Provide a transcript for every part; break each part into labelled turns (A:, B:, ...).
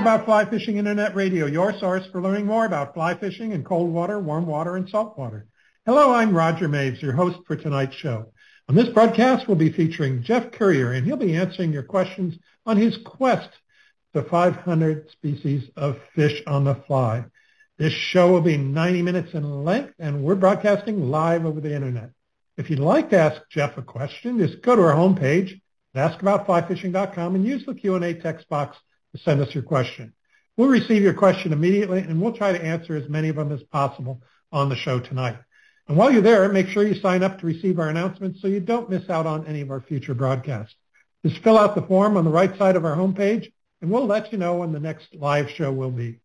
A: About Fly Fishing Internet Radio, your source for learning more about fly fishing in cold water, warm water, and salt water. Hello, I'm Roger Maves, your host for tonight's show. On this broadcast, we'll be featuring Jeff Currier, and he'll be answering your questions on his quest to 500 species of fish on the fly. This show will be 90 minutes in length, and we're broadcasting live over the internet. If you'd like to ask Jeff a question, just go to our homepage, askaboutflyfishing.com, and use the Q&A text box to send us your question. We'll receive your question immediately, and we'll try to answer as many of them as possible on the show tonight. And while you're there, make sure you sign up to receive our announcements so you don't miss out on any of our future broadcasts. Just fill out the form on the right side of our homepage, and we'll let you know when the next live show will be.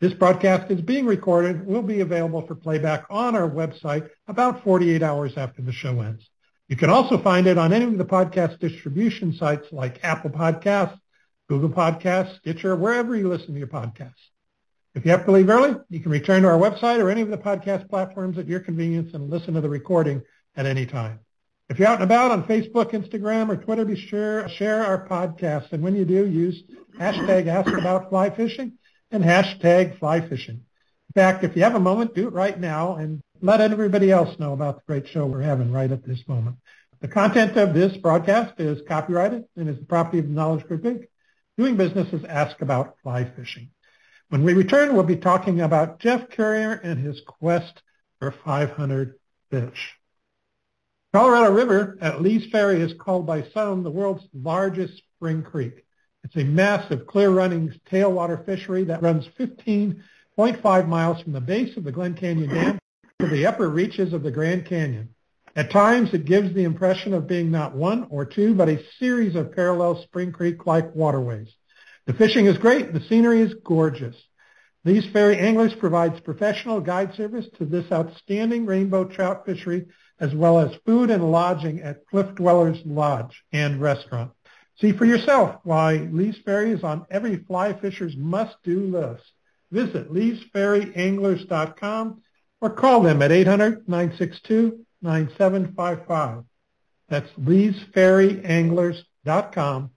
A: This broadcast is being recorded and will be available for playback on our website about 48 hours after the show ends. You can also find it on any of the podcast distribution sites like Apple Podcasts, Google Podcasts, Stitcher, wherever you listen to your podcasts. If you have to leave early, you can return to our website or any of the podcast platforms at your convenience and listen to the recording at any time. If you're out and about on Facebook, Instagram, or Twitter, be sure to share our podcast. And when you do, use hashtag AskAboutFlyFishing and hashtag FlyFishing. In fact, if you have a moment, do it right now and let everybody else know about the great show we're having right at this moment. The content of this broadcast is copyrighted and is the property of Knowledge Group Inc doing business is Ask About Fly Fishing. When we return, we'll be talking about Jeff Currier and his quest for 500 fish. Colorado River at Lee's Ferry is called by some the world's largest spring creek. It's a massive clear-running tailwater fishery that runs 15.5 miles from the base of the Glen Canyon Dam to the upper reaches of the Grand Canyon. At times, it gives the impression of being not one or two, but a series of parallel Spring Creek-like waterways. The fishing is great. The scenery is gorgeous. Lee's Ferry Anglers provides professional guide service to this outstanding rainbow trout fishery, as well as food and lodging at Cliff Dwellers Lodge and Restaurant. See for yourself why Lee's Ferry is on every fly fisher's must-do list. Visit leesferryanglers.com or call them at 800-962 9755. That's leesferryanglers.com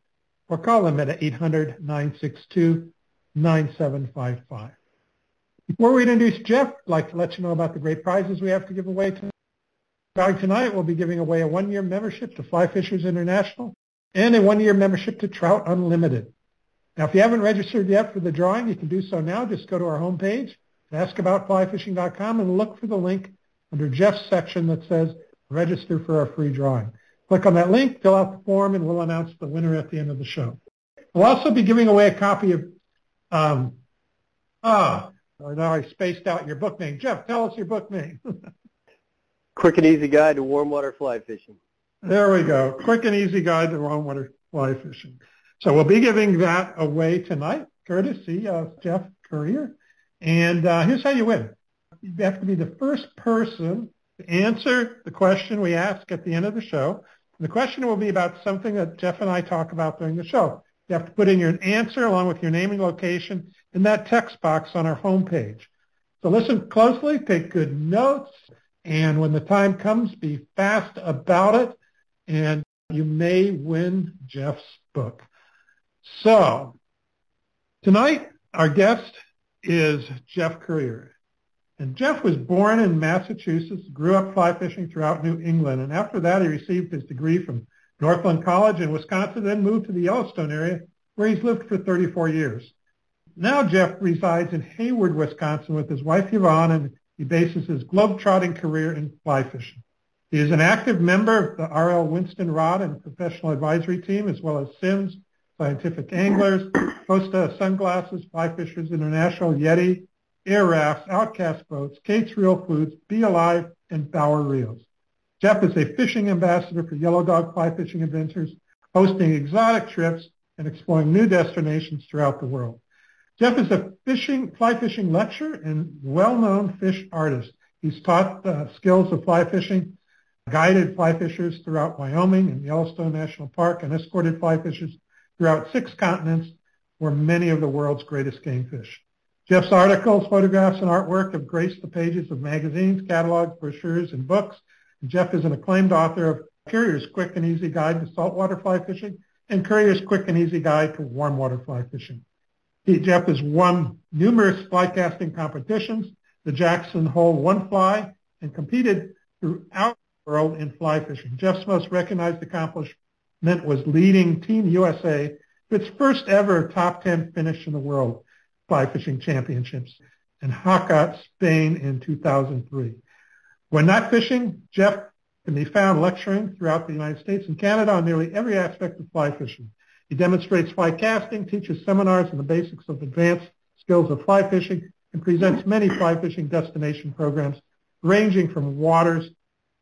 A: or call them at 800-962-9755. Before we introduce Jeff, I'd like to let you know about the great prizes we have to give away tonight. Tonight, we'll be giving away a one-year membership to Fly Fishers International and a one-year membership to Trout Unlimited. Now, if you haven't registered yet for the drawing, you can do so now. Just go to our homepage, askaboutflyfishing.com, and look for the link under Jeff's section that says register for our free drawing. Click on that link, fill out the form, and we'll announce the winner at the end of the show. We'll also be giving away a copy of, um, ah, now I spaced out your book name. Jeff, tell us your book name.
B: Quick and Easy Guide to Warm Water Fly Fishing.
A: There we go. Quick and Easy Guide to Warm Water Fly Fishing. So we'll be giving that away tonight, courtesy of Jeff Currier. And uh, here's how you win you have to be the first person to answer the question we ask at the end of the show. The question will be about something that Jeff and I talk about during the show. You have to put in your answer along with your name and location in that text box on our homepage. So listen closely, take good notes, and when the time comes, be fast about it, and you may win Jeff's book. So tonight, our guest is Jeff Currier. And Jeff was born in Massachusetts, grew up fly fishing throughout New England, and after that he received his degree from Northland College in Wisconsin, then moved to the Yellowstone area where he's lived for 34 years. Now Jeff resides in Hayward, Wisconsin with his wife Yvonne, and he bases his globe-trotting career in fly fishing. He is an active member of the R.L. Winston Rod and Professional Advisory Team, as well as Simms, Scientific Anglers, Costa Sunglasses, Fly Fishers International, Yeti, Air Rafts, Outcast Boats, Kate's Real Foods, Be Alive, and Bauer Reels. Jeff is a fishing ambassador for Yellow Dog Fly Fishing Adventures, hosting exotic trips and exploring new destinations throughout the world. Jeff is a fishing, fly fishing lecturer and well-known fish artist. He's taught the skills of fly fishing, guided fly fishers throughout Wyoming and Yellowstone National Park, and escorted fly fishers throughout six continents where many of the world's greatest game fish. Jeff's articles, photographs, and artwork have graced the pages of magazines, catalogs, brochures, and books. And Jeff is an acclaimed author of Currier's Quick and Easy Guide to Saltwater Fly Fishing and Currier's Quick and Easy Guide to Warm Water Fly Fishing. He, Jeff has won numerous fly casting competitions, the Jackson Hole One Fly, and competed throughout the world in fly fishing. Jeff's most recognized accomplishment was leading Team USA to its first ever top 10 finish in the world fly fishing championships in Jaca, Spain in 2003. When not fishing, Jeff can be found lecturing throughout the United States and Canada on nearly every aspect of fly fishing. He demonstrates fly casting, teaches seminars on the basics of advanced skills of fly fishing, and presents many fly fishing destination programs ranging from waters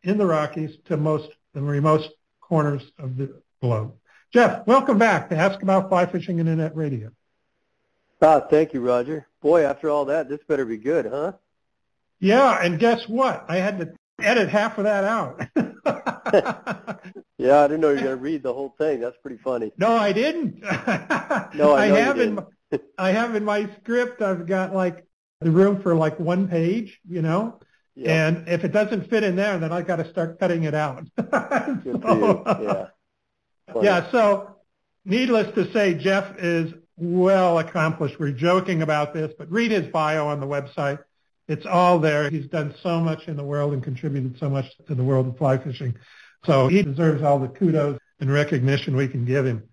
A: in the Rockies to most the remote corners of the globe. Jeff, welcome back to Ask About Fly Fishing Internet Radio.
B: Ah, thank you, Roger. Boy, after all that, this better be good, huh?
A: Yeah, and guess what? I had to edit half of that out.
B: yeah, I didn't know you were going to read the whole thing. That's pretty funny.
A: No, I didn't.
B: no, I,
A: I have
B: in
A: my, I have in my script. I've got like the room for like one page, you know. Yep. And if it doesn't fit in there, then I've got to start cutting it out.
B: You. Yeah.
A: Funny. Yeah. So, needless to say, Jeff is well accomplished. We're joking about this, but read his bio on the website. It's all there. He's done so much in the world and contributed so much to the world of fly fishing. So he deserves all the kudos and recognition we can give him.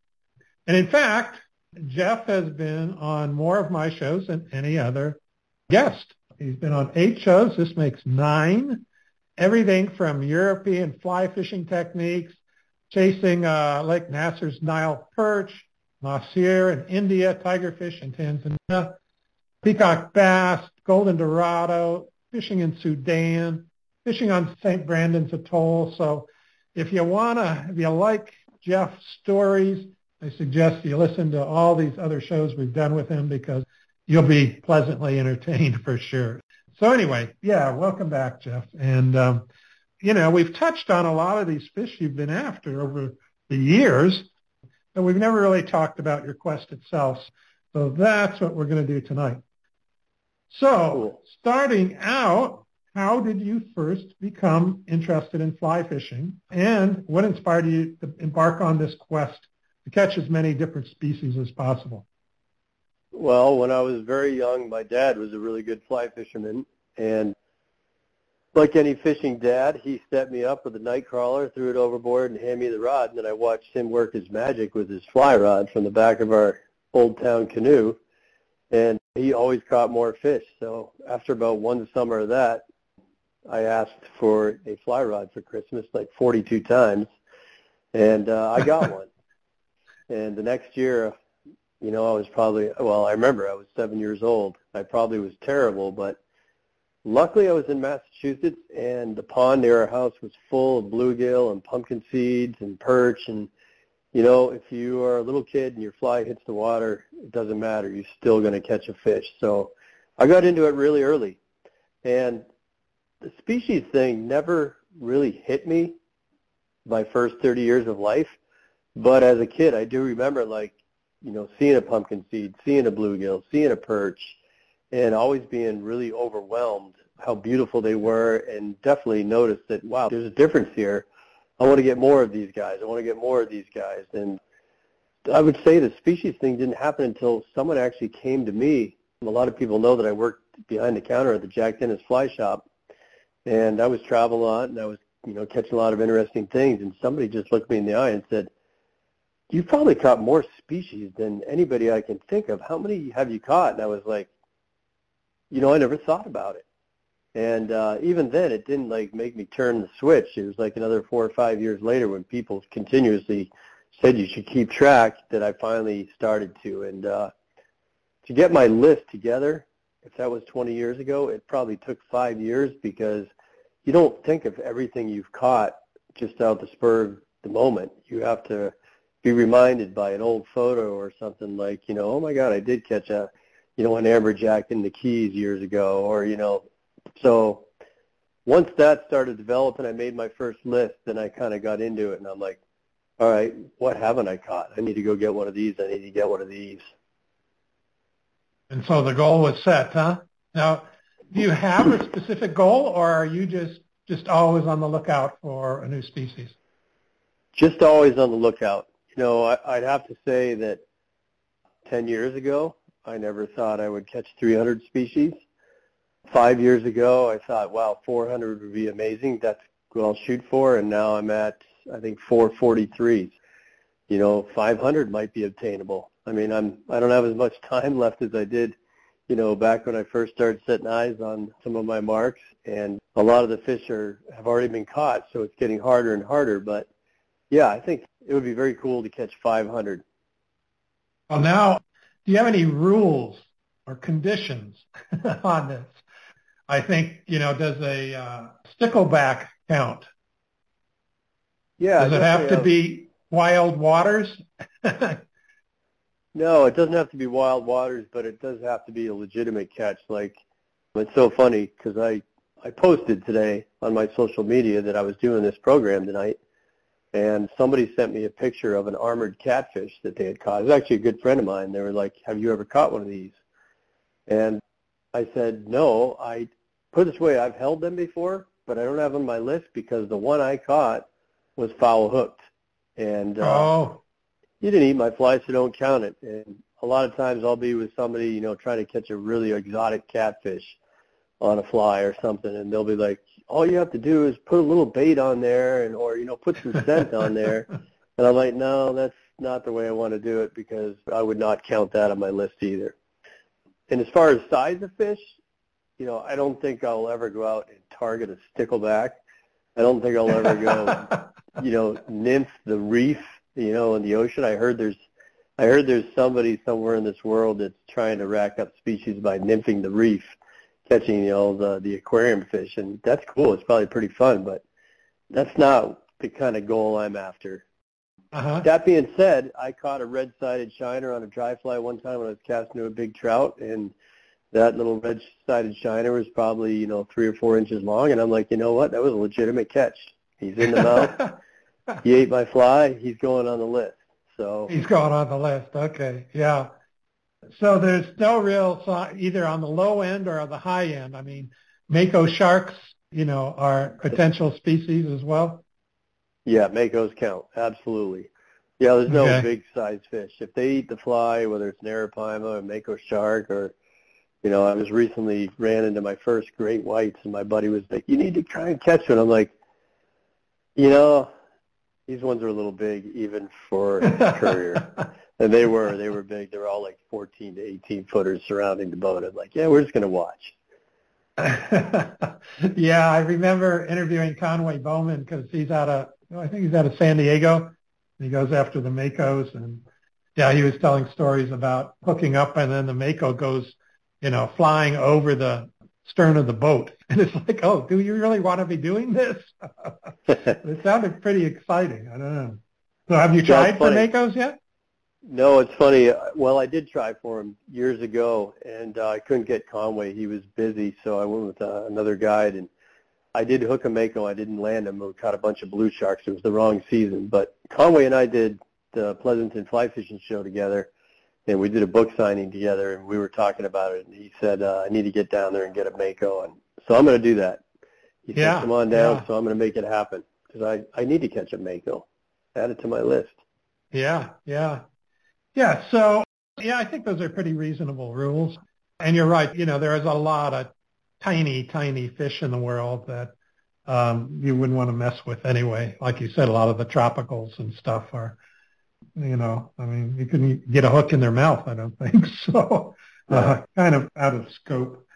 A: And in fact, Jeff has been on more of my shows than any other guest. He's been on eight shows. This makes nine. Everything from European fly fishing techniques, chasing uh, Lake Nasser's Nile perch, mahseer in India, tigerfish in Tanzania, peacock bass, golden dorado, fishing in Sudan, fishing on St. Brandon's Atoll. So if you want to, if you like Jeff's stories, I suggest you listen to all these other shows we've done with him because you'll be pleasantly entertained for sure. So anyway, yeah, welcome back, Jeff. And, um, you know, we've touched on a lot of these fish you've been after over the years, but we've never really talked about your quest itself. So that's what we're going to do tonight. So starting out, how did you first become interested in fly fishing and what inspired you to embark on this quest to catch as many different species as possible?
B: Well, when I was very young, my dad was a really good fly fisherman and like any fishing dad, he set me up with a night crawler, threw it overboard, and handed me the rod. And then I watched him work his magic with his fly rod from the back of our old town canoe, and he always caught more fish. So after about one summer of that, I asked for a fly rod for Christmas like 42 times, and uh, I got one. And the next year, you know, I was probably well. I remember I was seven years old. I probably was terrible, but luckily I was in Massachusetts, and the pond near our house was full of bluegill and pumpkin seeds and perch. And you know, if you are a little kid and your fly hits the water, it doesn't matter. You're still going to catch a fish. So I got into it really early, and the species thing never really hit me my first 30 years of life. But as a kid, I do remember like, you know, seeing a pumpkin seed, seeing a bluegill, seeing a perch, and always being really overwhelmed how beautiful they were and definitely noticed that, wow, there's a difference here. I want to get more of these guys. I want to get more of these guys. And I would say the species thing didn't happen until someone actually came to me. A lot of people know that I worked behind the counter at the Jack Dennis Fly Shop and I was traveling a lot and I was, you know, catching a lot of interesting things. And somebody just looked me in the eye and said, you've probably caught more species than anybody I can think of. How many have you caught? And I was like, you know, I never thought about it. And uh, even then, it didn't like make me turn the switch. It was like another four or five years later when people continuously said you should keep track that I finally started to. And uh, to get my list together, if that was 20 years ago, it probably took five years because you don't think of everything you've caught just out the spur of the moment. You have to be reminded by an old photo or something like, you know, oh my God, I did catch a, you know, an amberjack in the Keys years ago, or you know, so once that started developing, I made my first list, and I kind of got into it, and I'm like, all right, what haven't I caught? I need to go get one of these. I need to get one of these.
A: And so the goal was set, huh? Now, do you have a specific goal, or are you just just always on the lookout for a new species?
B: Just always on the lookout. You know, I, I'd have to say that 10 years ago, I never thought I would catch 300 species. Five years ago, I thought, wow, 400 would be amazing. That's what I'll shoot for. And now I'm at, I think, 443s. You know, 500 might be obtainable. I mean, I'm, I don't have as much time left as I did, you know, back when I first started setting eyes on some of my marks. And a lot of the fish are, have already been caught, so it's getting harder and harder. But yeah, I think it would be very cool to catch 500.
A: Well, now, do you have any rules or conditions on this? I think, you know, does a uh, stickleback count?
B: Yeah.
A: Does it have to be wild waters?
B: no, it doesn't have to be wild waters, but it does have to be a legitimate catch. Like, it's so funny because I, I posted today on my social media that I was doing this program tonight, and somebody sent me a picture of an armored catfish that they had caught. It was actually a good friend of mine. They were like, "Have you ever caught one of these?" And I said, "No, I put it this way, I've held them before, but I don't have them on my list because the one I caught was foul hooked, and uh,
A: oh,
B: he didn't eat my fly, so don't count it. And a lot of times I'll be with somebody, you know, trying to catch a really exotic catfish on a fly or something, and they'll be like, all you have to do is put a little bait on there, and or you know, put some scent on there. And I'm like, no, that's not the way I want to do it because I would not count that on my list either. And as far as size of fish, you know, I don't think I'll ever go out and target a stickleback. I don't think I'll ever go, you know, nymph the reef, you know, in the ocean. I heard there's, I heard there's somebody somewhere in this world that's trying to rack up species by nymphing the reef, catching, you know, the the aquarium fish, and that's cool. It's probably pretty fun, but that's not the kind of goal I'm after.
A: Uh-huh.
B: That being said, I caught a red-sided shiner on a dry fly one time when I was casting to a big trout, and that little red-sided shiner was probably, you know, three or four inches long, and I'm like, you know what? That was a legitimate catch. He's in the mouth. he ate my fly. He's going on the list. So
A: he's going on the list. Okay, yeah. So there's no real either on the low end or on the high end. I mean, mako sharks, you know, are potential species as well.
B: Yeah, makos count absolutely. Yeah, there's no
A: Okay.
B: big size fish. If they eat the fly, whether it's an arapaima, a mako shark, or you know, I was recently ran into my first great whites, and my buddy was like, "You need to try and catch one." I'm like, you know, these ones are a little big even for Currier, and they were they were big. They were all like 14 to 18 footers surrounding the boat. I'm like, yeah, we're just gonna watch.
A: yeah, I remember interviewing Conway Bowman because he's out of, I think he's out of San Diego. And He goes after the Makos, and yeah, he was telling stories about hooking up, and then the Mako goes, you know, flying over the stern of the boat, and it's like, oh, do you really want to be doing this? it sounded pretty exciting. I don't know. So, have you tried for. Makos yet?
B: No, it's funny. Well, I did try for him years ago, and uh, I couldn't get Conway. He was busy, so I went with uh, another guide, and I did hook a mako. I didn't land him. We caught a bunch of blue sharks. It was the wrong season, but Conway and I did the Pleasanton Fly Fishing Show together, and we did a book signing together, and we were talking about it. And he said, uh, "I need to get down there and get a mako," and so I'm going to do that. He
A: Yeah,
B: said, "Come on down,"
A: yeah.
B: so I'm going to make it happen because I I need to catch a mako. Add it to my list.
A: Yeah, yeah. Yeah, so yeah, I think those are pretty reasonable rules. And you're right, you know, there is a lot of tiny, tiny fish in the world that um you wouldn't want to mess with anyway. Like you said, a lot of the tropicals and stuff are you know, I mean, you couldn't get a hook in their mouth, I don't think. So uh, kind of out of scope.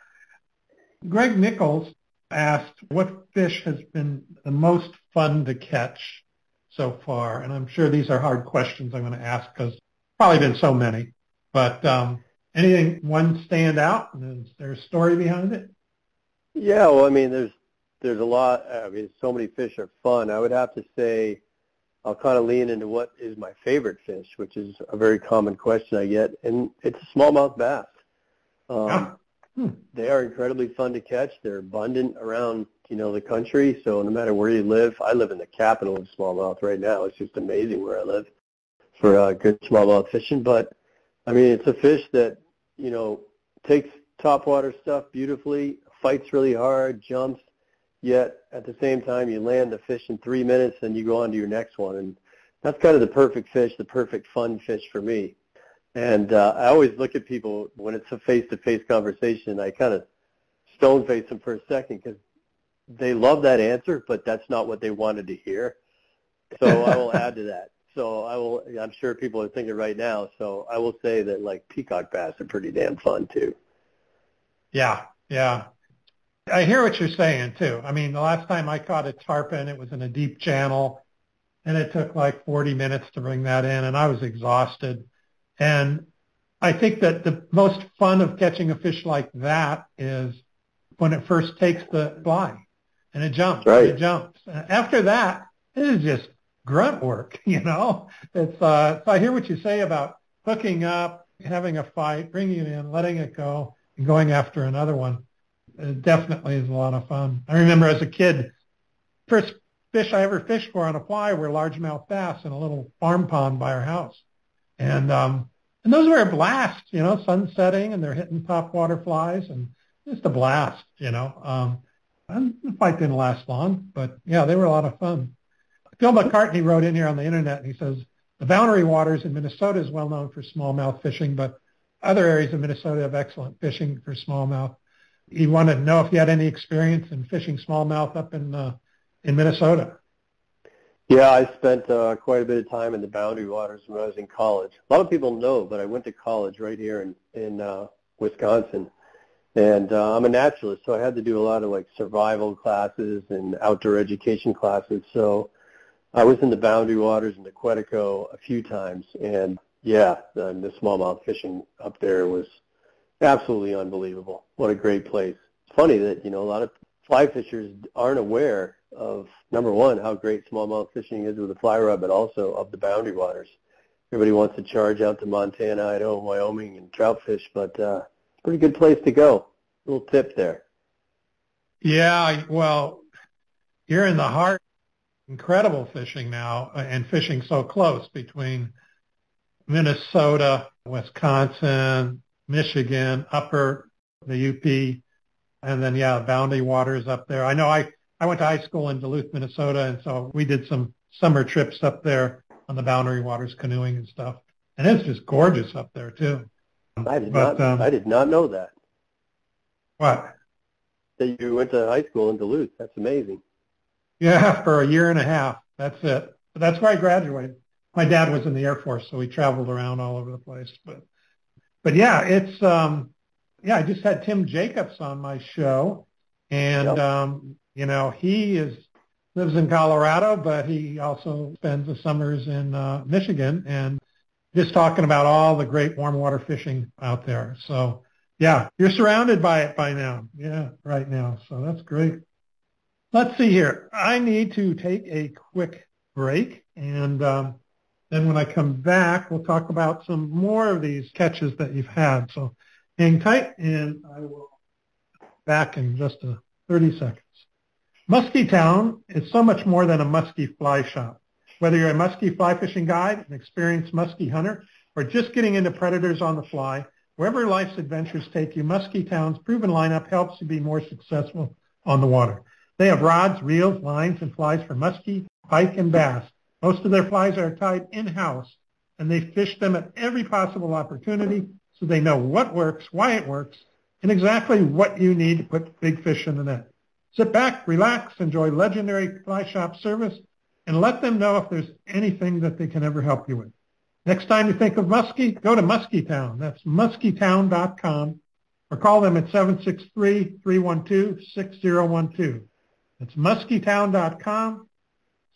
A: Greg Nichols asked what fish has been the most fun to catch so far? And I'm sure these are hard questions I'm going to ask because probably been so many. But um, anything one stand out? Is there a story behind it?
B: Yeah, well, I mean, there's there's a lot. I mean, so many fish are fun. I would have to say, I'll kind of lean into what is my favorite fish, which is a very common question I get, and it's a smallmouth bass. Um,
A: Ah, hmm.
B: They are incredibly fun to catch. They're abundant around you know the country. So no matter where you live, I live in the capital of smallmouth right now. It's just amazing where I live for uh, good smallmouth fishing. But I mean, it's a fish that you know takes topwater stuff beautifully, fights really hard, jumps. Yet at the same time, you land the fish in three minutes, and you go on to your next one. And that's kind of the perfect fish, the perfect fun fish for me. And uh, I always look at people when it's a face-to-face conversation. I kind of stone face them for a second because they love that answer, but that's not what they wanted to hear. So I will add to that. So I will. I'm sure people are thinking right now. So I will say that like peacock bass are pretty damn fun too.
A: Yeah, yeah. I hear what you're saying too. I mean, the last time I caught a tarpon, it was in a deep channel, and it took like 40 minutes to bring that in, and I was exhausted. And I think that the most fun of catching a fish like that is when it first takes the fly and it jumps.
B: Right.
A: it jumps. After that, it is just grunt work, you know. It's uh so I hear what you say about hooking up, having a fight, bringing it in, letting it go, and going after another one. It definitely is a lot of fun. I remember as a kid, first fish I ever fished for on a fly were largemouth bass in a little farm pond by our house. And um and those were a blast, you know, sun setting and they're hitting top water flies and just a blast, you know. Um and the fight didn't last long, but yeah, they were a lot of fun. Phil McCartney wrote in here on the internet and he says the boundary waters in Minnesota is well known for smallmouth fishing, but other areas of Minnesota have excellent fishing for smallmouth. He wanted to know if you had any experience in fishing smallmouth up in uh, in Minnesota.
B: Yeah, I spent uh, quite a bit of time in the boundary waters when I was in college. A lot of people know, but I went to college right here in in uh, Wisconsin, and uh, I'm a naturalist, so I had to do a lot of like survival classes and outdoor education classes. So I was in the boundary waters in the Quetico a few times, and yeah, the, the smallmouth fishing up there was absolutely unbelievable. What a great place. It's funny that you know a lot of fly fishers aren't aware of number one how great smallmouth fishing is with a fly rod, but also of the boundary waters. Everybody wants to charge out to Montana, Idaho, Wyoming, and trout fish, but uh, pretty good place to go. Little tip there.
A: Yeah, well, you're in the heart. Incredible fishing now, uh, and fishing so close between Minnesota, Wisconsin, Michigan, upper the UP, and then yeah, Boundary Waters up there. I know I I went to high school in Duluth, Minnesota, and so we did some summer trips up there on the Boundary Waters canoeing and stuff, and it's just gorgeous up there too.
B: I did but, not. Um, I did not know that.
A: What?
B: That you went to high school in Duluth. That's amazing.
A: Yeah, for a year and a half. That's it. But that's where I graduated. My dad was in the Air Force, so we traveled around all over the place. But but yeah, it's um yeah, I just had Tim Jacobs on my show and yep. um, you know, he is lives in Colorado, but he also spends the summers in uh, Michigan and just talking about all the great warm water fishing out there. So yeah, you're surrounded by it by now. Yeah, right now. So that's great. Let's see here. I need to take a quick break, and um, then when I come back, we'll talk about some more of these catches that you've had. So hang tight, and I will back in just a 30 seconds. Muskie Town is so much more than a muskie fly shop. Whether you're a muskie fly fishing guide, an experienced muskie hunter, or just getting into predators on the fly, wherever life's adventures take you, Muskie Town's proven lineup helps you be more successful on the water. They have rods, reels, lines, and flies for muskie, pike, and bass. Most of their flies are tied in-house, and they fish them at every possible opportunity so they know what works, why it works, and exactly what you need to put big fish in the net. Sit back, relax, enjoy legendary fly shop service, and let them know if there's anything that they can ever help you with. Next time you think of Muskie, go to Muskietown. That's muskietown.com or call them at 763-312-6012. It's muskietown.com,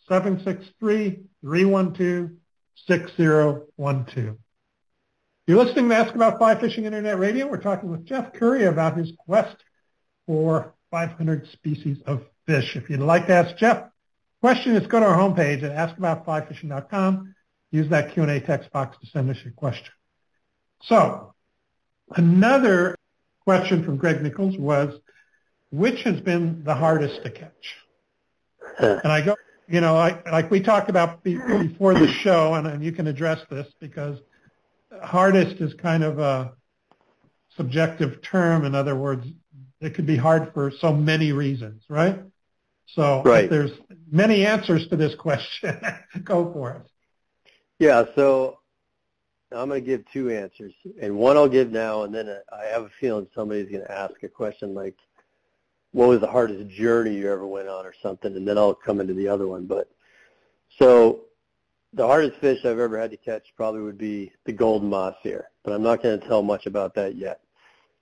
A: 763-312-6012. You're listening to Ask About Fly Fishing Internet Radio. We're talking with Jeff Currier about his quest for 500 species of fish. If you'd like to ask Jeff a question, just go to our homepage at askaboutflyfishing.com use that Q&A text box to send us your question. So another question from Greg Nichols was, which has been the hardest to catch? And I go, you know, I, like we talked about before the show, and, and you can address this because hardest is kind of a subjective term. In other words, it could be hard for so many reasons, right? So
B: right.
A: there's many answers to this question. Go for it.
B: Yeah, so I'm going to give two answers, and one I'll give now, and then I have a feeling somebody's going to ask a question like, "What was the hardest journey you ever went on?" or something, and then I'll come into the other one. But so the hardest fish I've ever had to catch probably would be the golden mahseer, but I'm not going to tell much about that yet.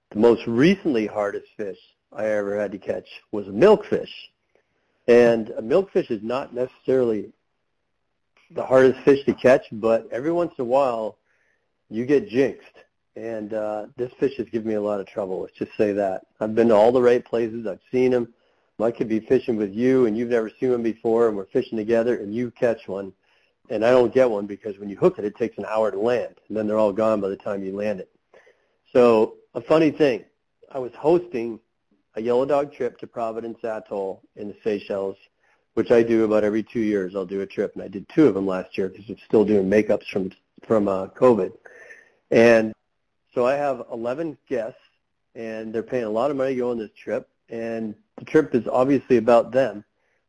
B: The most recently hardest fish I ever had to catch was a milkfish. And a milkfish is not necessarily the hardest fish to catch, but every once in a while you get jinxed. And uh, this fish has given me a lot of trouble. Let's just say that. I've been to all the right places. I've seen them. I could be fishing with you, and you've never seen one before, and we're fishing together, and you catch one, and I don't get one because when you hook it, it takes an hour to land, and then they're all gone by the time you land it. So a funny thing, I was hosting a yellow dog trip to Providence Atoll in the Seychelles, which I do about every two years. I'll do a trip, and I did two of them last year because I'm still doing makeups from from uh, COVID. And so I have 11 guests, and they're paying a lot of money to go on this trip, and the trip is obviously about them.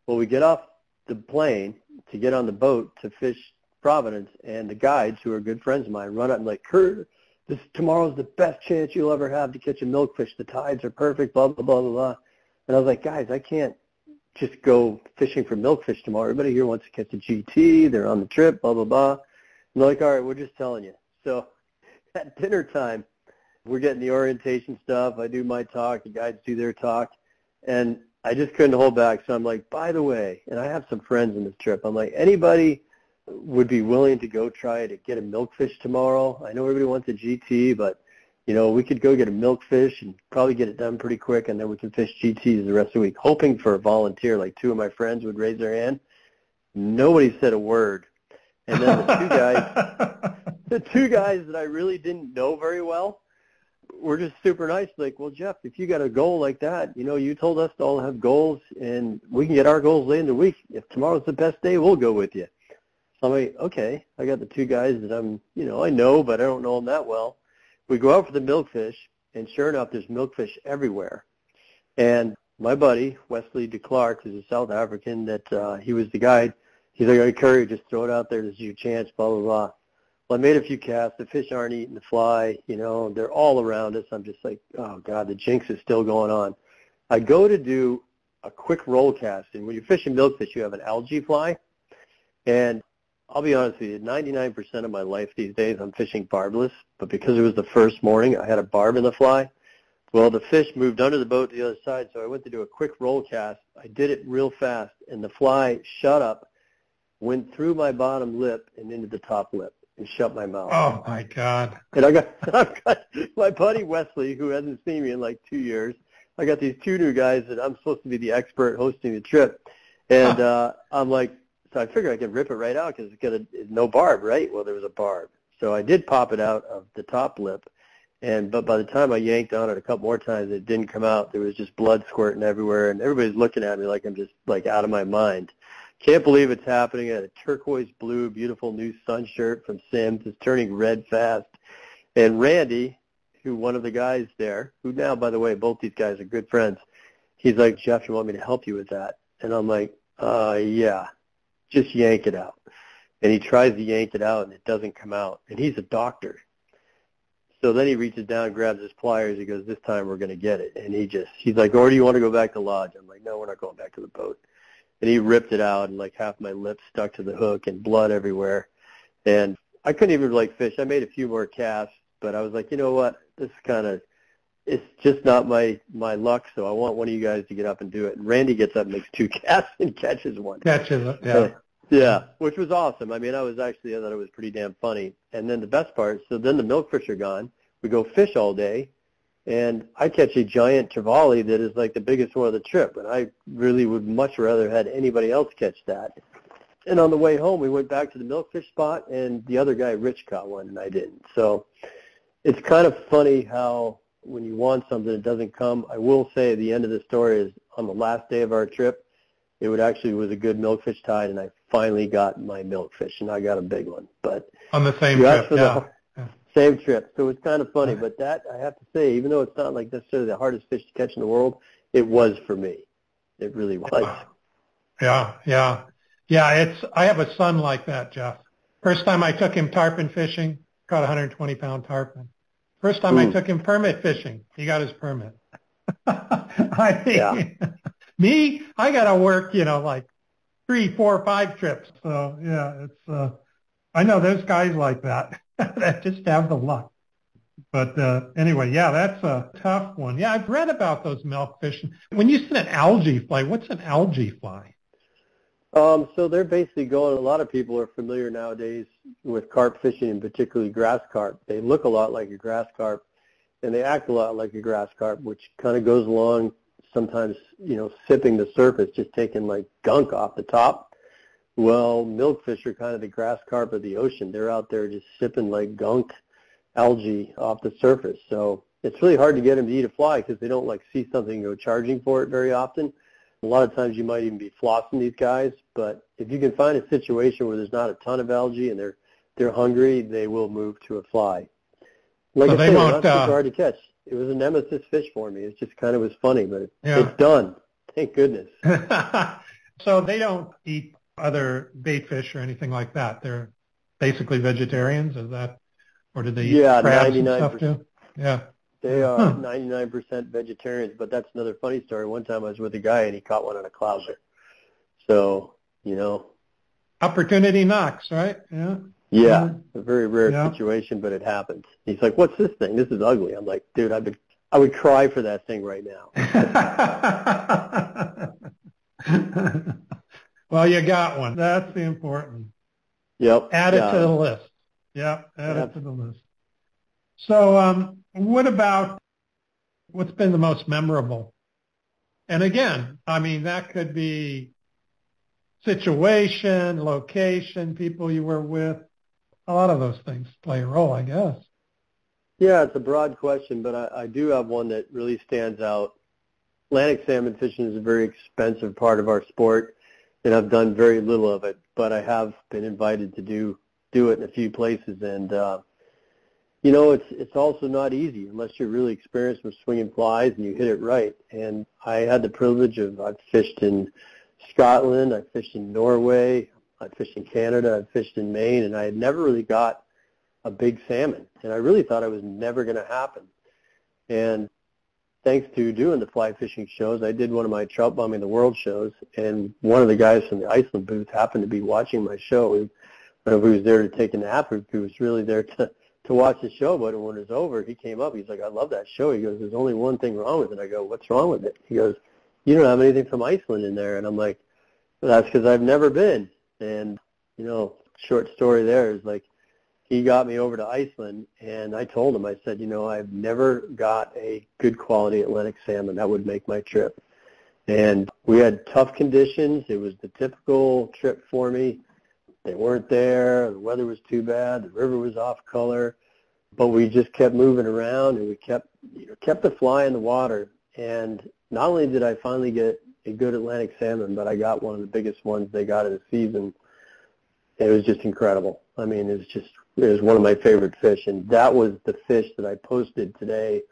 B: Well, we get off the plane to get on the boat to fish Providence, and the guides, who are good friends of mine, run up and like, Kurt, this tomorrow's the best chance you'll ever have to catch a milkfish. The tides are perfect, blah blah blah blah blah. And I was like, guys, I can't just go fishing for milkfish tomorrow. Everybody here wants to catch a GT. They're on the trip, blah blah blah. And they're like, all right, we're just telling you. So at dinner time, we're getting the orientation stuff. I do my talk. The guides do their talk, and I just couldn't hold back. So I'm like, by the way, and I have some friends in this trip. I'm like, anybody would be willing to go try to get a milkfish tomorrow. I know everybody wants a GT, but you know, we could go get a milkfish and probably get it done pretty quick, and then we can fish GTs the rest of the week, hoping for a volunteer. Like two of my friends would raise their hand. Nobody said a word. And then the two guys, the two guys that I really didn't know very well, were just super nice. Like, well, Jeff, if you got a goal like that, you know, you told us to all have goals, and we can get our goals late in the week. If tomorrow's the best day, we'll go with you. So I'm like, okay, I got the two guys that I'm, you know, I know, but I don't know them that well. We go out for the milkfish, and sure enough, there's milkfish everywhere. And my buddy, Wesley de Klerk, who's a South African, that uh, he was the guide, he's like, right, Currier, just throw it out there. This is your chance, blah, blah, blah. Well, I made a few casts. The fish aren't eating the fly. You know, they're all around us. I'm just like, oh, God, the jinx is still going on. I go to do a quick roll cast. And when you're fishing milkfish, you have an algae fly. And I'll be honest with you, 99% of my life these days I'm fishing barbless, but because it was the first morning, I had a barb in the fly. Well, the fish moved under the boat to the other side, so I went to do a quick roll cast. I did it real fast, and the fly shut up, went through my bottom lip and into the top lip and shut my mouth.
A: Oh my God!
B: And I got, I've got my buddy Wesley, who hasn't seen me in like two years. I got these two new guys that I'm supposed to be the expert hosting the trip, and uh, I'm like, so I figured I could rip it right out because it's got a, no barb, right? Well, there was a barb. So I did pop it out of the top lip, and but by the time I yanked on it a couple more times, it didn't come out. There was just blood squirting everywhere, and everybody's looking at me like I'm just like out of my mind. Can't believe it's happening. I had a turquoise blue, beautiful new sun shirt from Simms. It's turning red fast. And Randy, who one of the guys there, who now, by the way, both these guys are good friends, he's like, Jeff, you want me to help you with that? And I'm like, uh, yeah just yank it out. And he tries to yank it out and it doesn't come out. And he's a doctor. So then he reaches down, grabs his pliers. He goes, this time we're going to get it. And he just, he's like, or do you want to go back to lodge? I'm like, no, we're not going back to the boat. And he ripped it out and like half my lips stuck to the hook and blood everywhere. And I couldn't even like fish. I made a few more casts, but I was like, you know what? This is kind of, it's just not my my luck. So I want one of you guys to get up and do it. And Randy gets up, and makes two casts, and catches one.
A: Catches it, yeah.
B: Uh, yeah, which was awesome. I mean, I was actually I thought it was pretty damn funny. And then the best part, so then the milkfish are gone. We go fish all day, and I catch a giant trevally that is like the biggest one of the trip. And I really would much rather had anybody else catch that. And on the way home, we went back to the milkfish spot, and the other guy, Rich, caught one, and I didn't. So it's kind of funny how when you want something, it doesn't come. I will say the end of the story is on the last day of our trip, it would actually was a good milkfish tide, and I finally got my milkfish, and I got a big one. But
A: on the same trip, yeah.
B: The, same trip. So it's kind of funny, but that I have to say, even though it's not like necessarily the hardest fish to catch in the world, it was for me. It really was.
A: Yeah, yeah, yeah. It's I have a son like that, Jeff. First time I took him tarpon fishing, caught a 120 pound tarpon. First time I took him permit fishing, he got his permit. I mean, yeah. me, I got to work, you know, like three, four, five trips. So yeah, it's. uh I know there's guys like that that just have the luck. But uh, anyway, yeah, that's a tough one. Yeah, I've read about those milkfish. When you said an algae fly, what's an algae fly?
B: Um, so they're basically going. A lot of people are familiar nowadays with carp fishing, and particularly grass carp. They look a lot like a grass carp, and they act a lot like a grass carp, which kind of goes along sometimes, you know, sipping the surface, just taking like gunk off the top. Well, milkfish are kind of the grass carp of the ocean. They're out there just sipping like gunk algae off the surface. So it's really hard to get them to eat a fly because they don't like see something and go charging for it very often. A lot of times you might even be flossing these guys, but if you can find a situation where there's not a ton of algae and they're they're hungry, they will move to a fly. Like so I said, not super uh, hard to catch. It was a nemesis fish for me. It just kind of was funny, but yeah. it's done. Thank goodness.
A: so they don't eat other bait fish or anything like that. They're basically vegetarians. Is that, or did they eat
B: yeah,
A: crabs 99%, and stuff too? Yeah.
B: They are 99% vegetarians, but that's another funny story. One time I was with a guy and he caught one on a clouser. So, you know.
A: Opportunity knocks, right? Yeah.
B: Yeah, a very rare yeah. situation, but it happens. He's like, "What's this thing? This is ugly." I'm like, "Dude, I've been, I would cry for that thing right now."
A: well, you got one. That's the important.
B: Yep.
A: Add it to the list. Yep. Add yep. it to the list. So, um, what about what's been the most memorable? And again, I mean, that could be situation, location, people you were with. A lot of those things play a role, I guess.
B: Yeah, it's a broad question, but I, I do have one that really stands out. Atlantic salmon fishing is a very expensive part of our sport, and I've done very little of it, but I have been invited to do do it in a few places, and uh, you know, it's it's also not easy unless you're really experienced with swinging flies and you hit it right. And I had the privilege of I've fished in Scotland, I fished in Norway, I fished in Canada, I fished in Maine, and I had never really got a big salmon, and I really thought it was never going to happen. And thanks to doing the fly fishing shows, I did one of my trout bumming the world shows, and one of the guys from the Iceland booth happened to be watching my show. He, he was there to take a nap or he was really there to to watch the show, but when it was over, he came up. He's like, I love that show. He goes, there's only one thing wrong with it. I go, what's wrong with it? He goes, you don't have anything from Iceland in there. And I'm like, well, that's because I've never been. And, you know, short story there is like, he got me over to Iceland, and I told him, I said, you know, I've never got a good quality Atlantic salmon. That would make my trip. And we had tough conditions. It was the typical trip for me. They weren't there. The weather was too bad. The river was off color. But we just kept moving around and we kept you know, kept the fly in the water. And not only did I finally get a good Atlantic salmon, but I got one of the biggest ones they got of the season. It was just incredible. I mean, it was just it was one of my favorite fish, and that was the fish that I posted today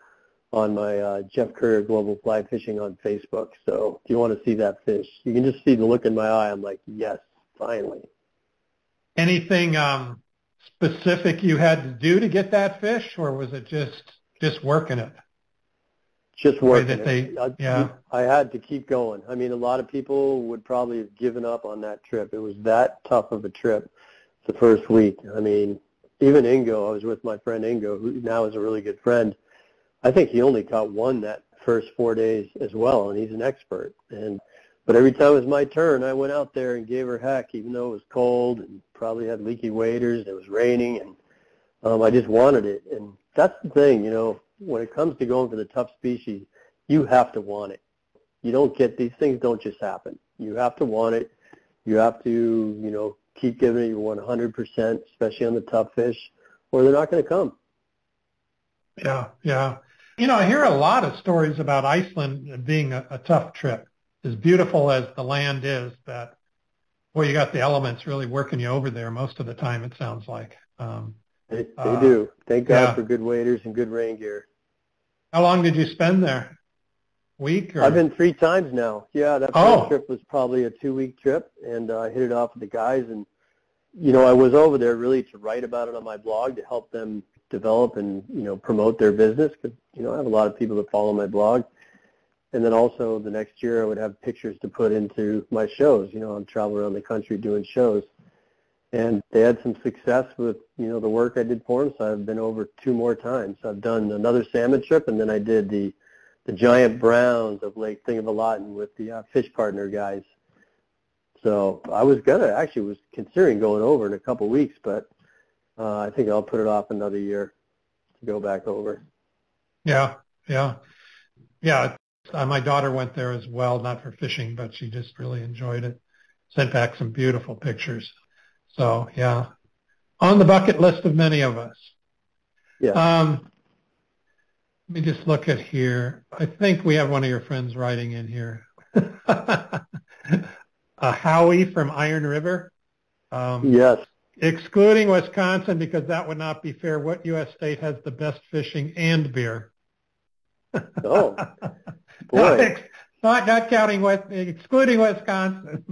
B: on my uh, Jeff Currier Global Fly Fishing on Facebook. So if you want to see that fish, you can just see the look in my eye. I'm like, yes, finally.
A: Anything um, specific you had to do to get that fish, or was it just just working it?
B: Just working that they, I, yeah. I had to keep going. I mean, a lot of people would probably have given up on that trip. It was that tough of a trip the first week. I mean, even Ingo, I was with my friend Ingo, who now is a really good friend. I think he only caught one that first four days as well, and he's an expert. And but every time it was my turn, I went out there and gave her heck, even though it was cold and probably had leaky waders. It was raining, and um, I just wanted it. And that's the thing, you know, when it comes to going for the tough species, you have to want it. You don't get these things don't just happen. You have to want it. You have to, you know, keep giving it your 100%, especially on the tough fish, or they're not going to come.
A: Yeah, yeah. You know, I hear a lot of stories about Iceland being a, a tough trip as beautiful as the land is, that well, you got the elements really working you over there most of the time. It sounds like. Um,
B: they, they uh, do. Thank God yeah. for good waders and good rain gear.
A: How long did you spend there? Week? Or?
B: I've been three times now. Yeah, that first oh. trip was probably a two-week trip, and uh, I hit it off with the guys. And you know, I was over there really to write about it on my blog to help them develop and you know promote their business because you know I have a lot of people that follow my blog. And then also the next year I would have pictures to put into my shows. You know, I'm traveling around the country doing shows. And they had some success with, you know, the work I did for them. So I've been over two more times. I've done another salmon trip and then I did the the giant browns of Lake Thingvallavatn with the uh, fish partner guys. So I was gonna actually was considering going over in a couple of weeks, but uh, I think I'll put it off another year to go back over.
A: Yeah, yeah, yeah. Uh, my daughter went there as well, not for fishing, but she just really enjoyed it. Sent back some beautiful pictures. So yeah, on the bucket list of many of us.
B: Yeah.
A: Um, let me just look at here. I think we have one of your friends writing in here. uh, Howie from Iron River.
B: Um, yes.
A: Excluding Wisconsin because that would not be fair. What U.S. state has the best fishing and beer?
B: oh, boy.
A: not, not counting West, excluding Wisconsin.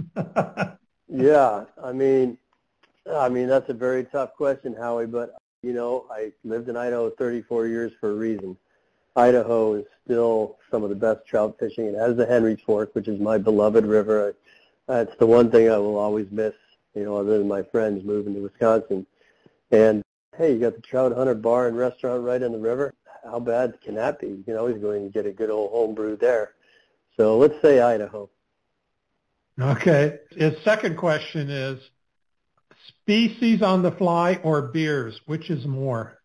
B: yeah, I mean, I mean that's a very tough question, Howie. But you know, I lived in Idaho 34 years for a reason. Idaho is still some of the best trout fishing. It has the Henry Fork, which is my beloved river. That's the one thing I will always miss you know, other than my friends moving to Wisconsin. And hey, you got the Trout Hunter Bar and Restaurant right on the river. How bad can that be? You can always go in and get a good old home brew there. So let's say Idaho.
A: Okay. His second question is species on the fly or beers, which is more?